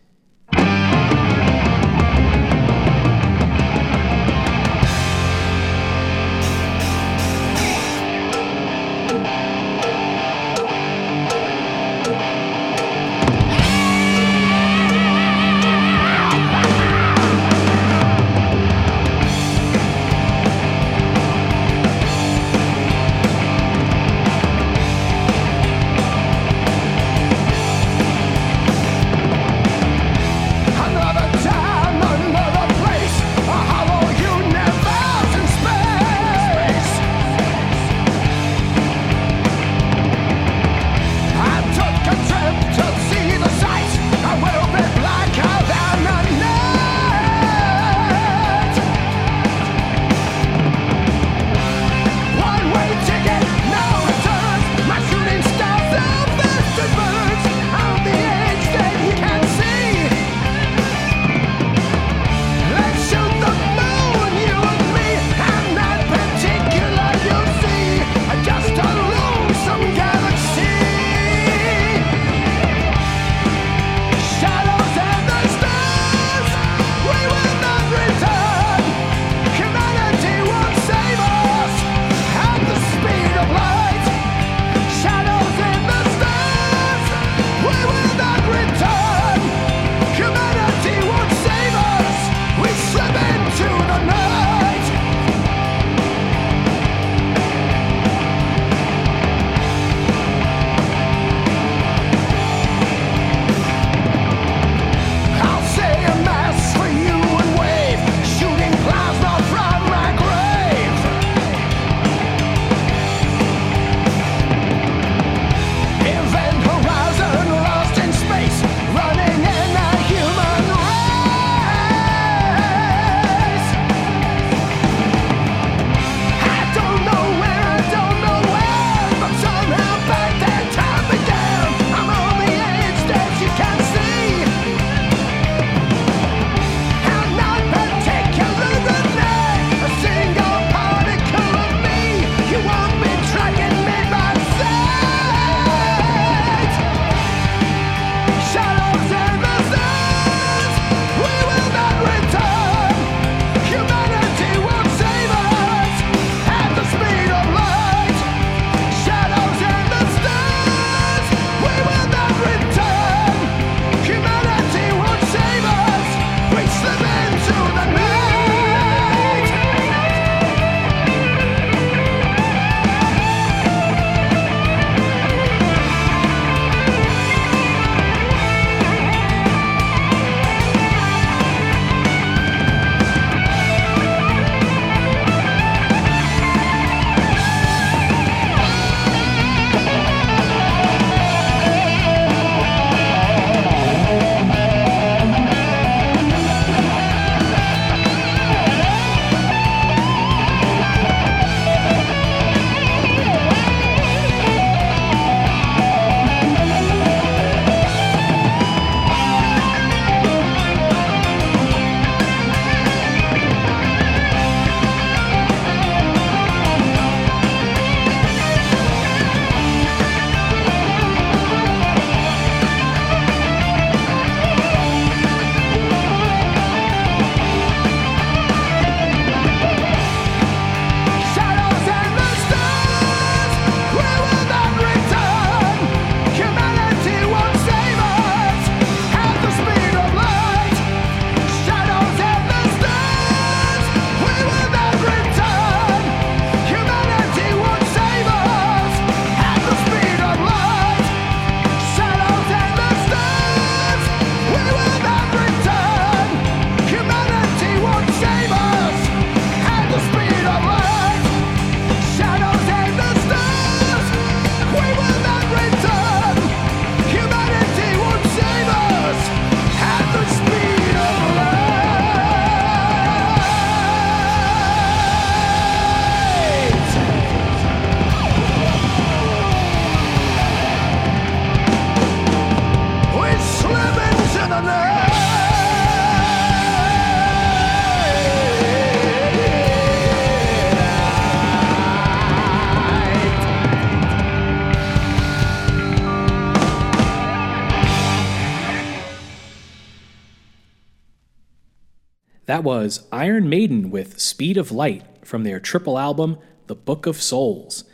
That was Iron Maiden with Speed of Light from their triple album, The Book of Souls.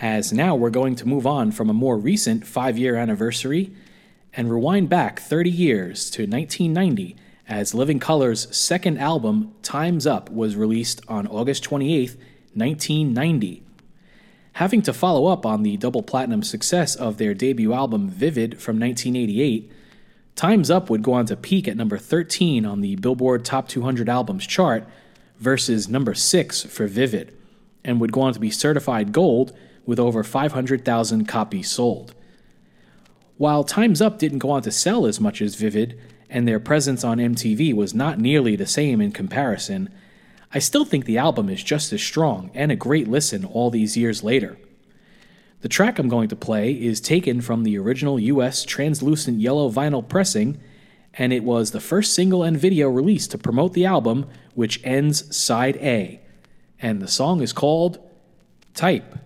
As now we're going to move on from a more recent five year anniversary and rewind back 30 years to 1990 as Living Colour's second album, Time's Up, was released on August 28, 1990. Having to follow up on the double platinum success of their debut album, Vivid, from 1988, Time's Up would go on to peak at number 13 on the Billboard Top 200 Albums chart versus number 6 for Vivid, and would go on to be certified gold with over 500,000 copies sold. While Time's Up didn't go on to sell as much as Vivid, and their presence on MTV was not nearly the same in comparison, I still think the album is just as strong and a great listen all these years later. The track I'm going to play is taken from the original US translucent yellow vinyl pressing, and it was the first single and video released to promote the album, which ends side A. And the song is called Type.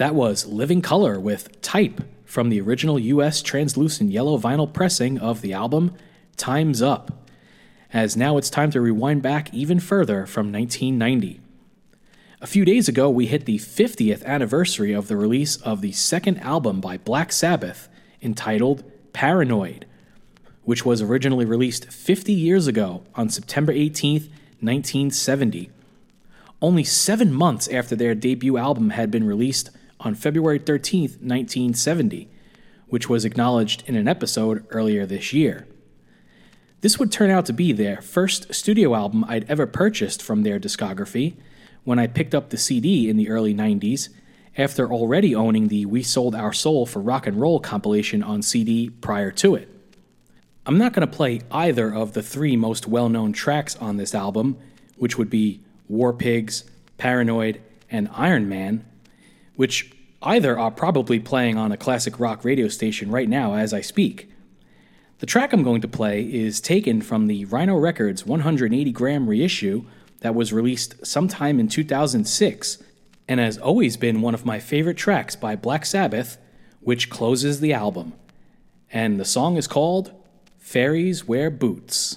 That was Living Colour with Type from the original US translucent yellow vinyl pressing of the album Time's Up. As now it's time to rewind back even further from 1990. A few days ago, we hit the 50th anniversary of the release of the second album by Black Sabbath entitled Paranoid, which was originally released 50 years ago on September 18th, 1970. Only seven months after their debut album had been released on February 13th, 1970, which was acknowledged in an episode earlier this year. This would turn out to be their first studio album I'd ever purchased from their discography when I picked up the CD in the early 90s after already owning the We Sold Our Soul for Rock and Roll compilation on CD prior to it. I'm not going to play either of the three most well known tracks on this album, which would be War Pigs, Paranoid, and Iron Man, which either are probably playing on a classic rock radio station right now as I speak. The track I'm going to play is taken from the Rhino Records 180 gram reissue that was released sometime in 2006 and has always been one of my favorite tracks by Black Sabbath, which closes the album. And the song is called Fairies Wear Boots.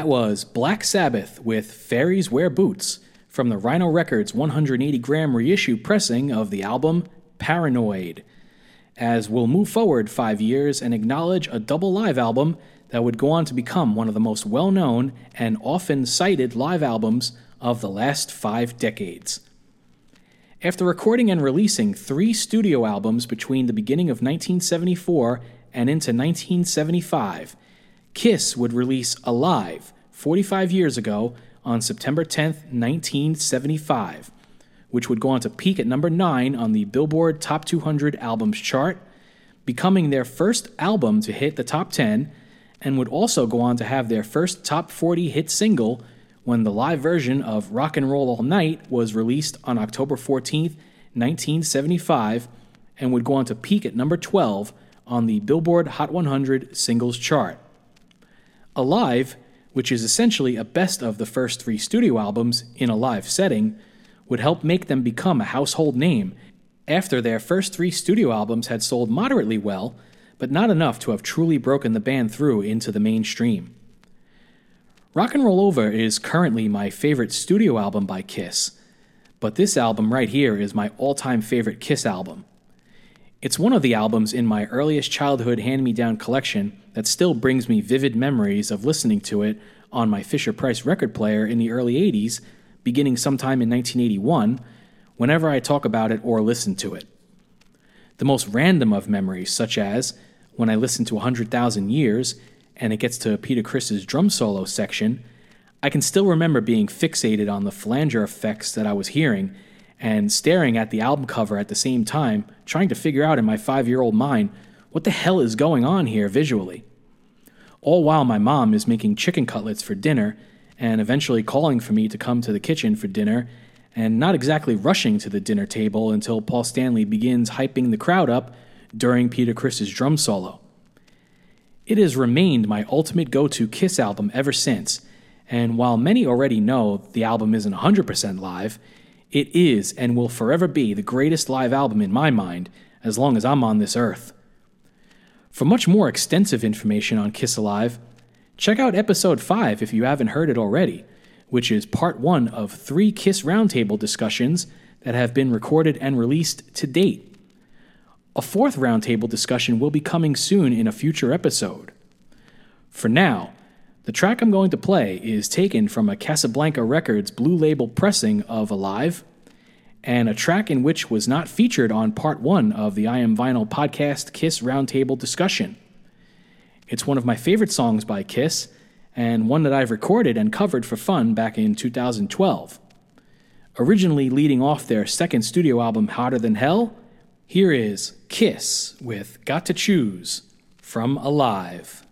That was Black Sabbath with Fairies Wear Boots from the Rhino Records 180 gram reissue pressing of the album Paranoid. As we'll move forward five years and acknowledge a double live album that would go on to become one of the most well known and often cited live albums of the last five decades. After recording and releasing three studio albums between the beginning of 1974 and into 1975, Kiss would release Alive 45 years ago on September 10th, 1975, which would go on to peak at number 9 on the Billboard Top 200 Albums chart, becoming their first album to hit the top 10, and would also go on to have their first top 40 hit single when the live version of Rock and Roll All Night was released on October 14th, 1975, and would go on to peak at number 12 on the Billboard Hot 100 singles chart. Alive, which is essentially a best of the first three studio albums in a live setting, would help make them become a household name after their first three studio albums had sold moderately well, but not enough to have truly broken the band through into the mainstream. Rock and Roll Over is currently my favorite studio album by Kiss, but this album right here is my all time favorite Kiss album. It's one of the albums in my earliest childhood hand me down collection that still brings me vivid memories of listening to it on my Fisher Price record player in the early 80s, beginning sometime in 1981, whenever I talk about it or listen to it. The most random of memories, such as when I listen to 100,000 Years and it gets to Peter Criss's drum solo section, I can still remember being fixated on the flanger effects that I was hearing and staring at the album cover at the same time, trying to figure out in my five year old mind what the hell is going on here visually. All while my mom is making chicken cutlets for dinner and eventually calling for me to come to the kitchen for dinner and not exactly rushing to the dinner table until Paul Stanley begins hyping the crowd up during Peter Criss's drum solo. It has remained my ultimate go to Kiss album ever since, and while many already know the album isn't 100% live, it is and will forever be the greatest live album in my mind as long as I'm on this earth. For much more extensive information on Kiss Alive, check out episode 5 if you haven't heard it already, which is part 1 of three Kiss Roundtable discussions that have been recorded and released to date. A fourth roundtable discussion will be coming soon in a future episode. For now, the track I'm going to play is taken from a Casablanca Records blue label pressing of Alive, and a track in which was not featured on part one of the I Am Vinyl podcast Kiss Roundtable discussion. It's one of my favorite songs by Kiss, and one that I've recorded and covered for fun back in 2012. Originally leading off their second studio album, Hotter Than Hell, here is Kiss with Got to Choose from Alive.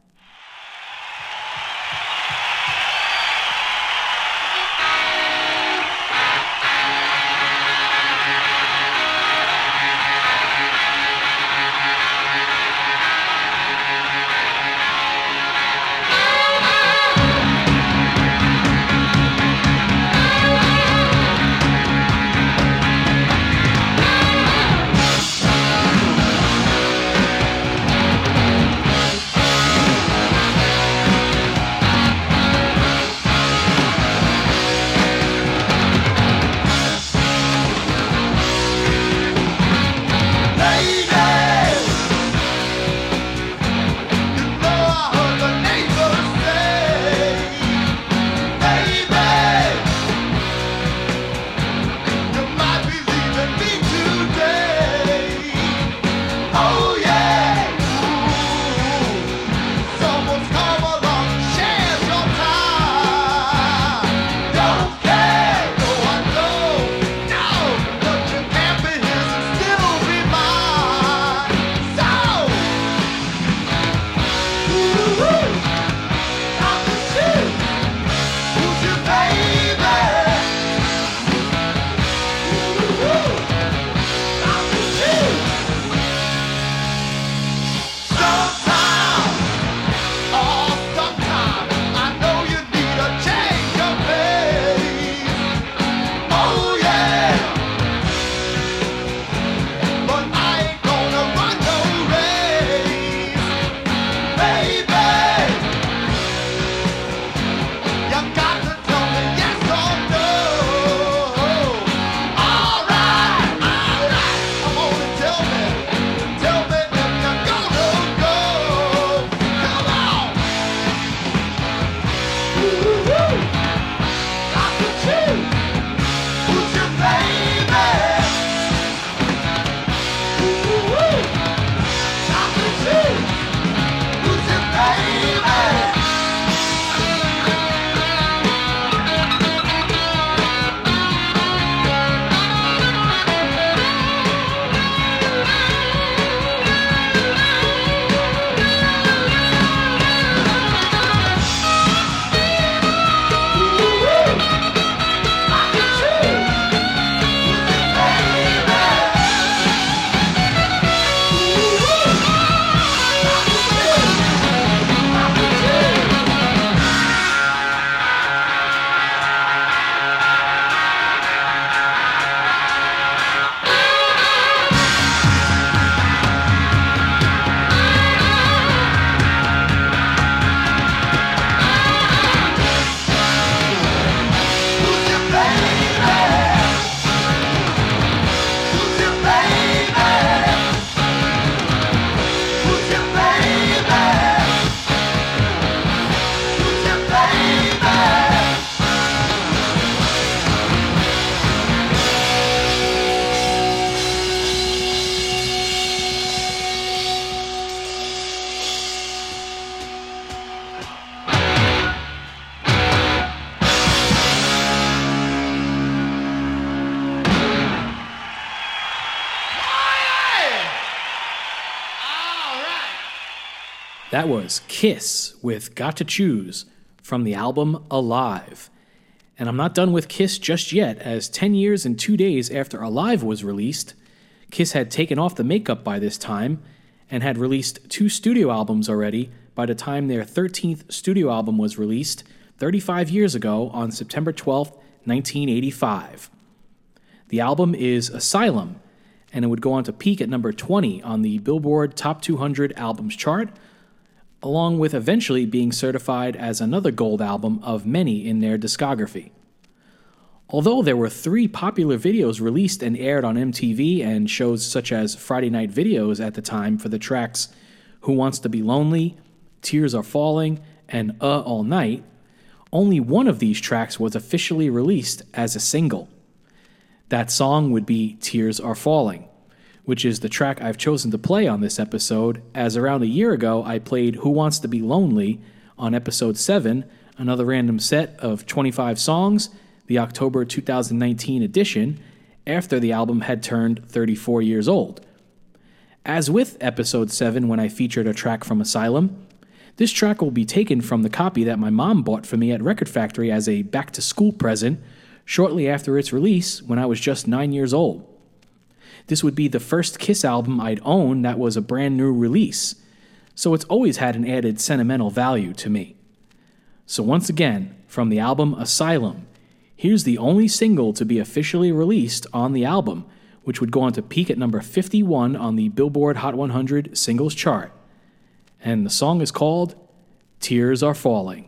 Was Kiss with Got to Choose from the album Alive. And I'm not done with Kiss just yet, as 10 years and 2 days after Alive was released, Kiss had taken off the makeup by this time and had released two studio albums already by the time their 13th studio album was released 35 years ago on September 12th, 1985. The album is Asylum, and it would go on to peak at number 20 on the Billboard Top 200 Albums chart, along with eventually being certified as another gold album of many in their discography. Although there were three popular videos released and aired on MTV and shows such as Friday Night Videos at the time for the tracks Who Wants to Be Lonely, Tears Are Falling, and Uh All Night, only one of these tracks was officially released as a single. That song would be Tears Are Falling, which is the track I've chosen to play on this episode, as around a year ago I played Who Wants to Be Lonely on episode 7, another random set of 25 songs, the October 2019 edition, after the album had turned 34 years old. As with episode 7, when I featured a track from Asylum, this track will be taken from the copy that my mom bought for me at Record Factory as a back to school present shortly after its release when I was just 9 years old. This would be the first Kiss album I'd own that was a brand new release, so it's always had an added sentimental value to me. So, once again, from the album Asylum, here's the only single to be officially released on the album, which would go on to peak at number 51 on the Billboard Hot 100 singles chart. And the song is called Tears Are Falling.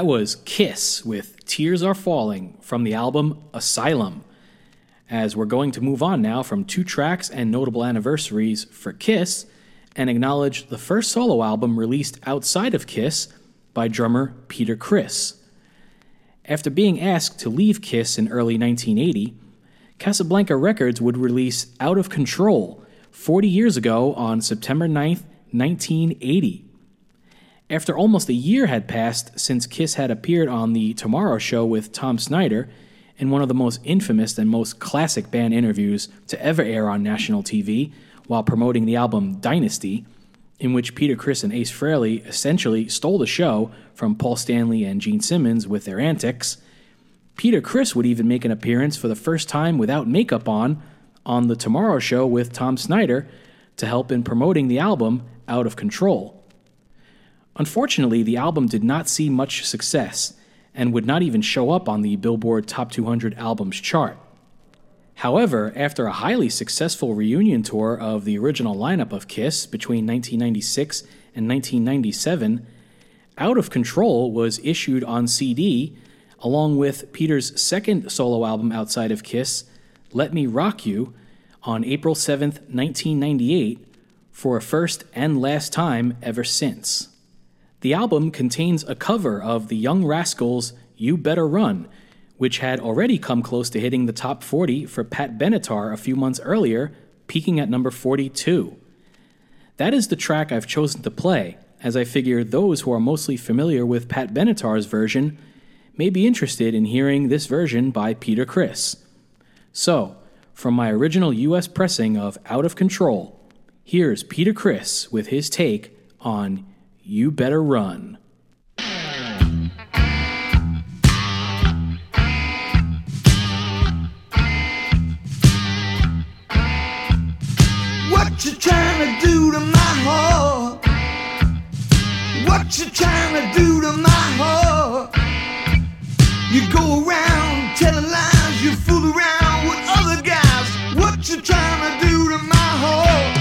That was Kiss with Tears Are Falling from the album Asylum. As we're going to move on now from two tracks and notable anniversaries for Kiss and acknowledge the first solo album released outside of Kiss by drummer Peter Criss. After being asked to leave Kiss in early 1980, Casablanca Records would release Out of Control 40 years ago on September 9th, 1980. After almost a year had passed since Kiss had appeared on The Tomorrow Show with Tom Snyder, in one of the most infamous and most classic band interviews to ever air on national TV while promoting the album Dynasty, in which Peter Criss and Ace Frehley essentially stole the show from Paul Stanley and Gene Simmons with their antics. Peter Criss would even make an appearance for the first time without makeup on on The Tomorrow Show with Tom Snyder to help in promoting the album Out of Control. Unfortunately, the album did not see much success and would not even show up on the Billboard Top 200 Albums chart. However, after a highly successful reunion tour of the original lineup of Kiss between 1996 and 1997, Out of Control was issued on CD along with Peter's second solo album outside of Kiss, Let Me Rock You, on April 7th, 1998, for a first and last time ever since. The album contains a cover of the Young Rascals' You Better Run, which had already come close to hitting the top 40 for Pat Benatar a few months earlier, peaking at number 42. That is the track I've chosen to play, as I figure those who are mostly familiar with Pat Benatar's version may be interested in hearing this version by Peter Criss. So, from my original US pressing of Out of Control, here's Peter Criss with his take on You Better Run. What you trying to do to my heart? What you trying to do to my heart? You go around telling lies, you fool around with other guys. What you trying to do to my heart?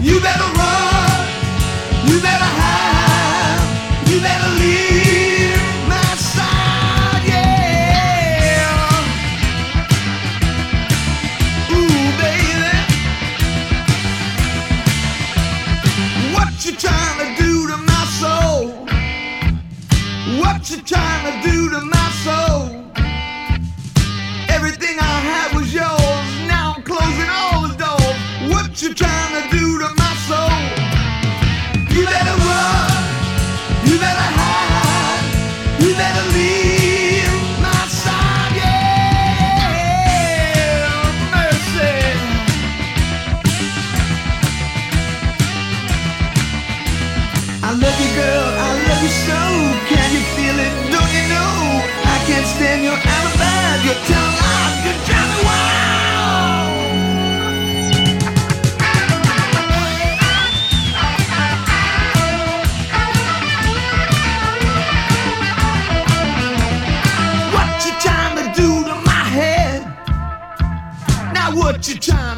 You better run,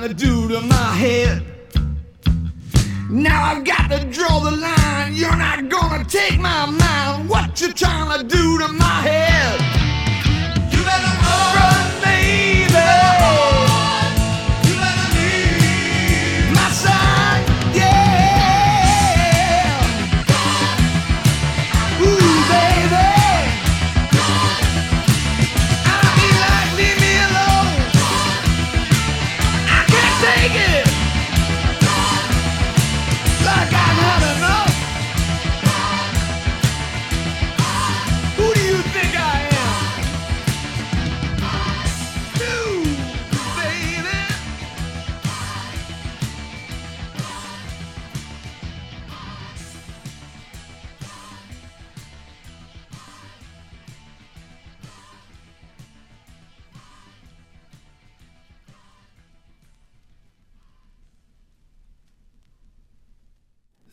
to do to my head? Now I've got to draw the line. You're not gonna take my mind. What you trying to do to my head?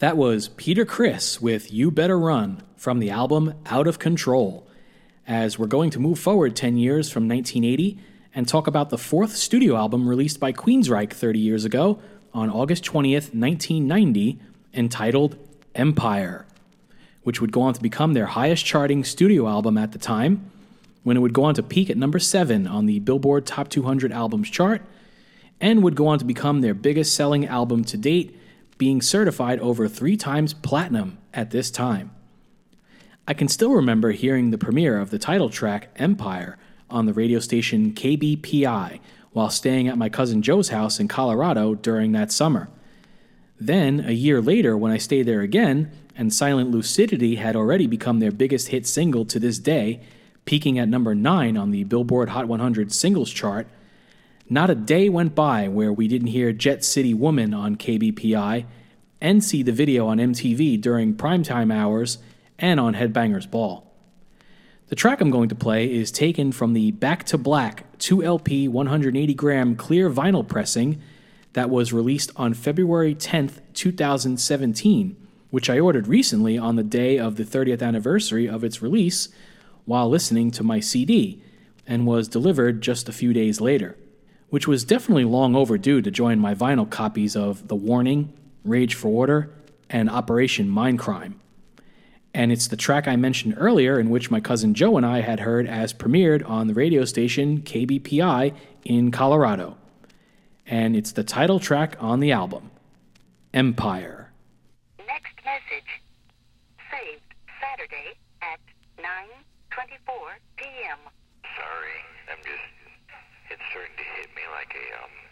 That was Peter Criss with You Better Run from the album Out of Control. As we're going to move forward 10 years from 1980 and talk about the fourth studio album released by Queensryche 30 years ago on August 20th, 1990, entitled Empire. which would go on to become their highest charting studio album at the time, when it would go on to peak at number 7 on the Billboard Top 200 Albums chart, and would go on to become their biggest selling album to date, being certified over three times platinum at this time. I can still remember hearing the premiere of the title track, Empire, on the radio station KBPI while staying at my cousin Joe's house in Colorado during that summer. Then, a year later, when I stayed there again, and Silent Lucidity had already become their biggest hit single to this day, peaking at number 9 on the Billboard Hot 100 singles chart, not a day went by where we didn't hear Jet City Woman on KBPI and see the video on MTV during primetime hours and on Headbanger's Ball. The track I'm going to play is taken from the Back to Black 2LP 180 gram clear vinyl pressing that was released on February 10th, 2017, which I ordered recently on the day of the 30th anniversary of its release while listening to my CD, and was delivered just a few days later, which was definitely long overdue to join my vinyl copies of The Warning, Rage for Order, and Operation Mindcrime. And it's the track I mentioned earlier, in which my cousin Joe and I had heard as premiered on the radio station KBPI in Colorado. And it's the title track on the album Empire. Next message. Saved Saturday at 9:24 p.m. like a um,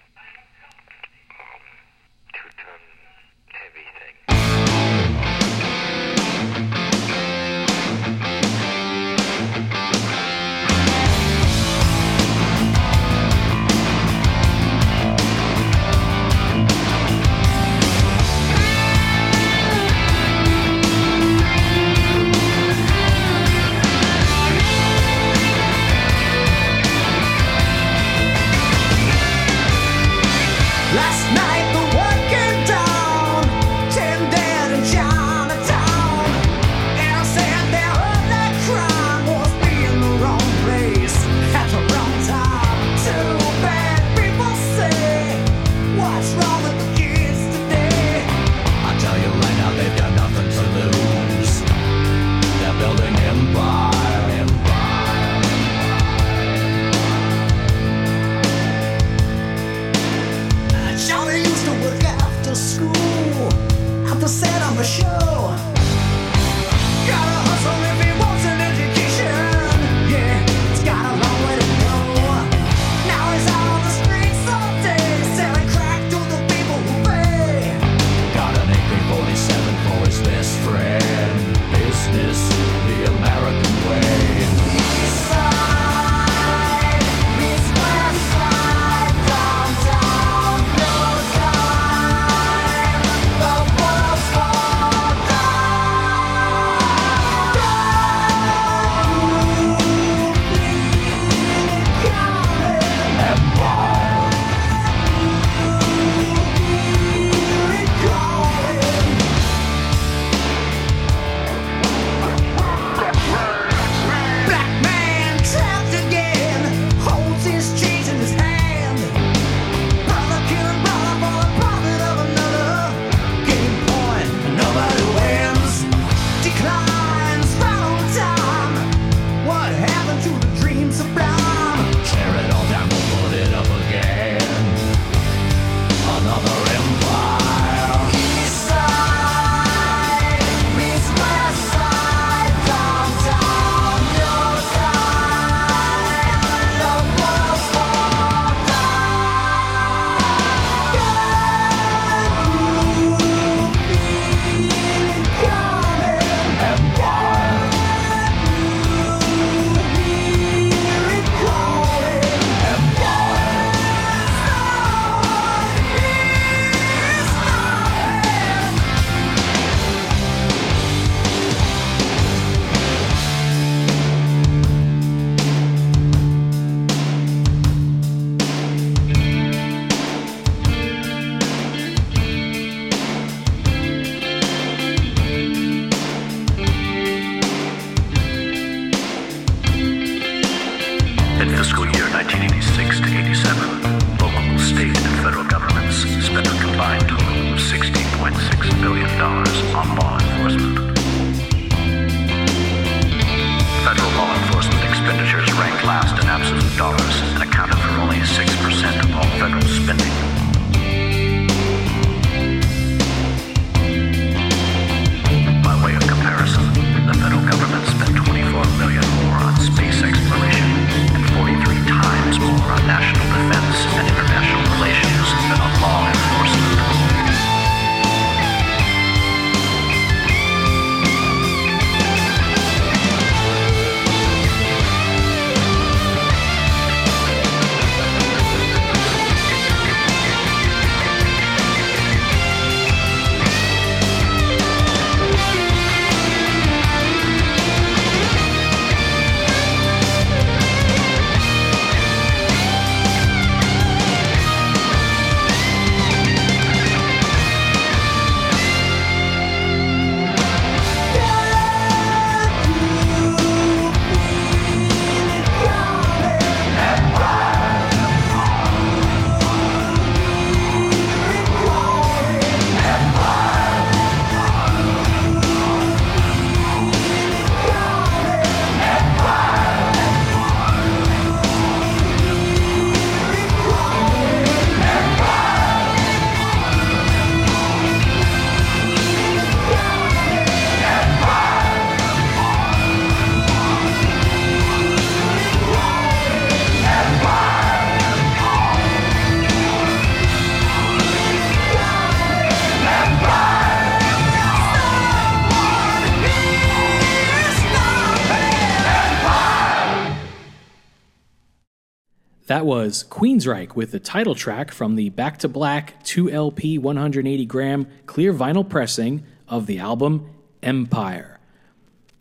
was Queensryche with the title track from the Back to Black 2LP 180 gram clear vinyl pressing of the album Empire.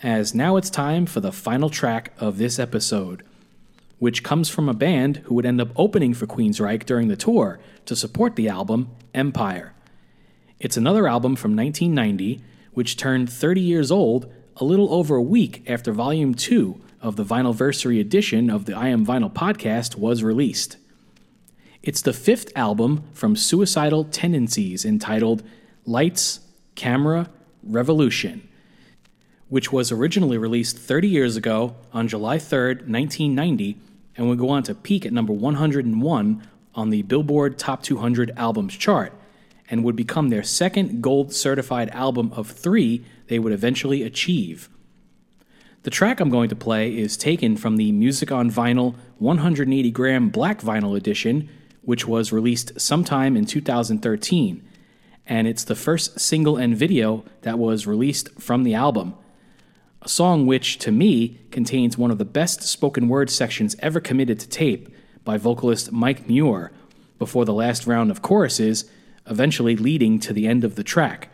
As now it's time for the final track of this episode, which comes from a band who would end up opening for Queensryche during the tour to support the album Empire. It's another album from 1990, which turned 30 years old a little over a week after Volume 2 of the Vinylversary edition of the I Am Vinyl podcast was released. It's the fifth album from Suicidal Tendencies entitled Lights, Camera, Revolution, which was originally released 30 years ago on July 3rd, 1990, and would go on to peak at number 101 on the Billboard Top 200 Albums chart, and would become their second gold certified album of three they would eventually achieve. The track I'm going to play is taken from the Music on Vinyl 180 gram black vinyl edition, which was released sometime in 2013, and it's the first single and video that was released from the album. A song which, to me, contains one of the best spoken word sections ever committed to tape by vocalist Mike Muir before the last round of choruses, eventually leading to the end of the track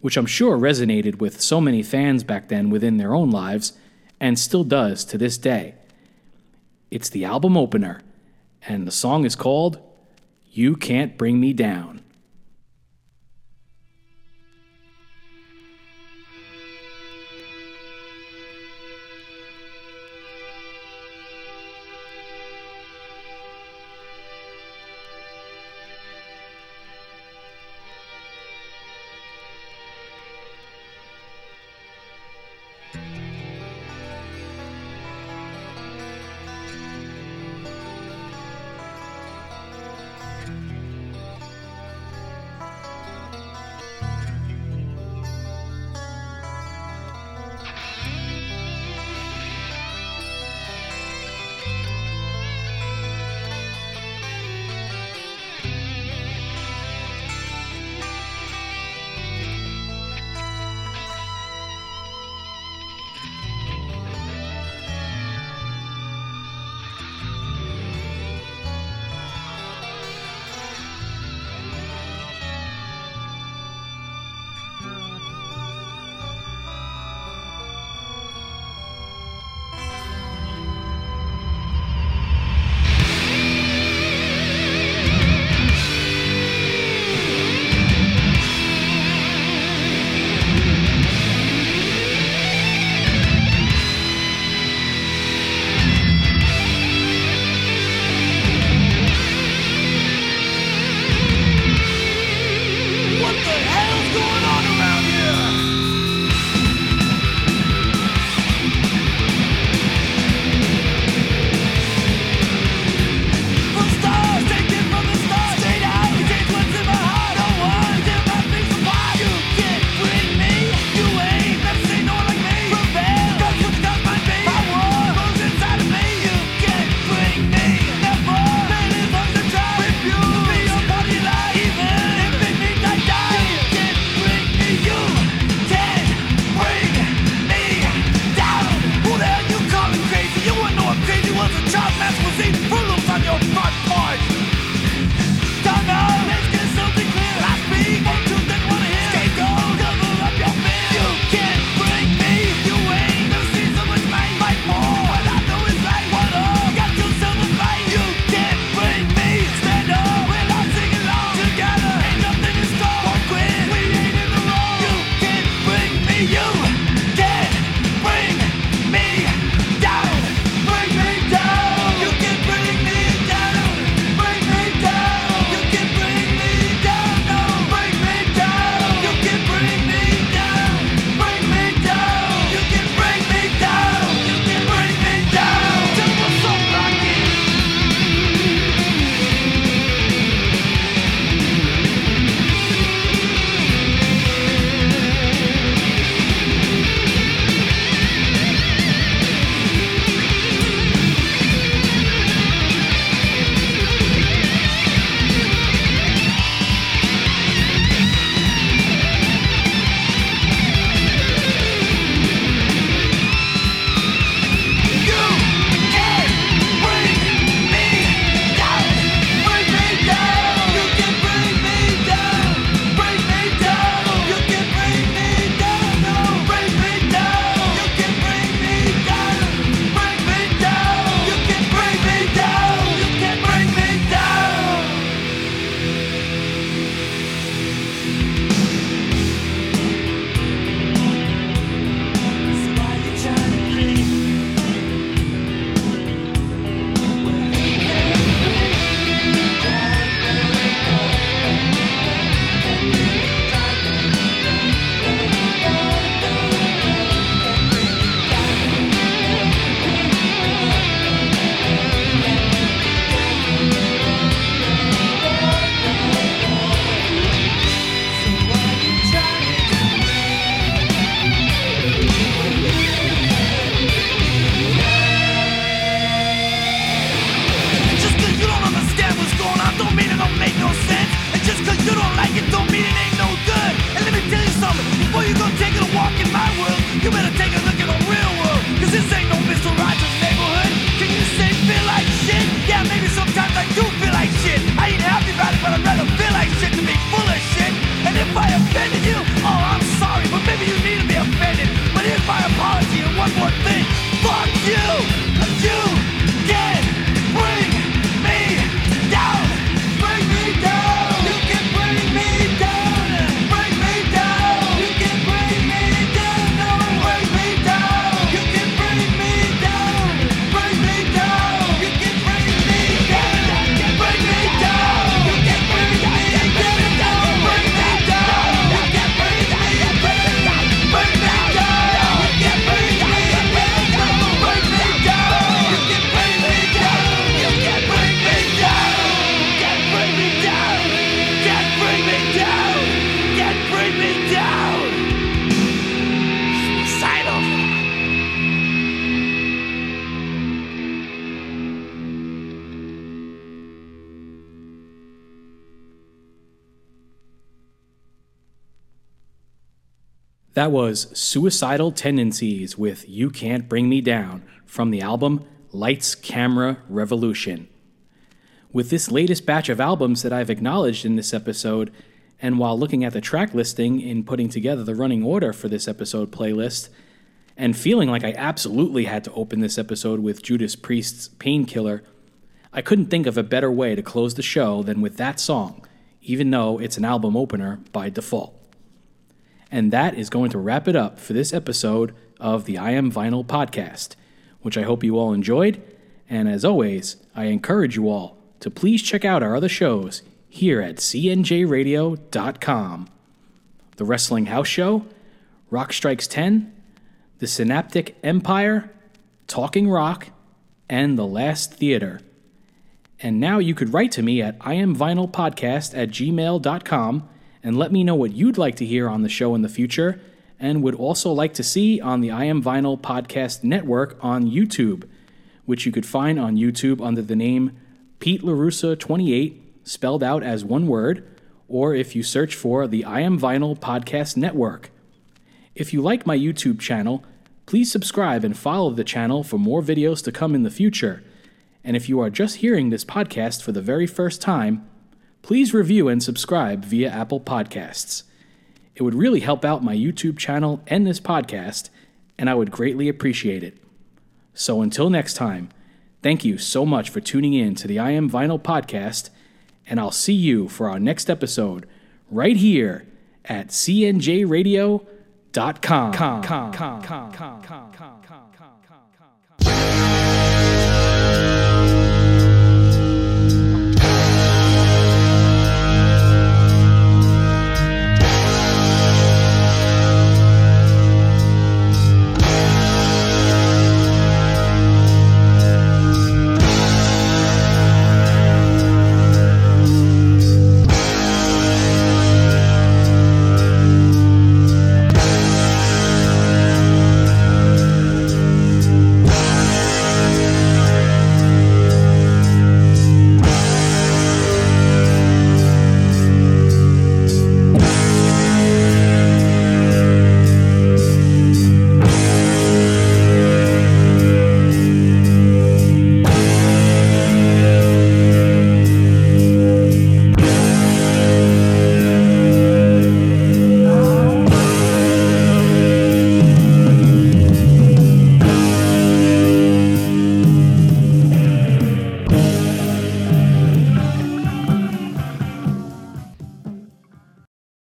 which I'm sure resonated with so many fans back then within their own lives, and still does to this day. It's the album opener, and the song is called You Can't Bring Me Down. you! That was Suicidal Tendencies with You Can't Bring Me Down from the album Lights Camera Revolution. With this latest batch of albums that I've acknowledged in this episode, and while looking at the track listing in putting together the running order for this episode playlist, and feeling like I absolutely had to open this episode with Judas Priest's Painkiller, I couldn't think of a better way to close the show than with that song, even though it's an album opener by default. And that is going to wrap it up for this episode of the I Am Vinyl podcast, which I hope you all enjoyed. And as always, I encourage you all to please check out our other shows here at cnjradio.com. The Wrestling House Show, Rock Strikes 10, The Synaptic Empire, Talking Rock, and The Last Theater. And now you could write to me at iamvinylpodcast at gmail.com and let me know what you'd like to hear on the show in the future and would also like to see on the I Am Vinyl Podcast Network on YouTube, which you could find on YouTube under the name Pete LaRussa 28, spelled out as one word, or if you search for the I Am Vinyl Podcast Network. If you like my YouTube channel, please subscribe and follow the channel for more videos to come in the future. And if you are just hearing this podcast for the very first time, please review and subscribe via Apple Podcasts. It would really help out my YouTube channel and this podcast, and I would greatly appreciate it. So until next time, thank you so much for tuning in to the I Am Vinyl podcast, and I'll see you for our next episode right here at cnjradio.com.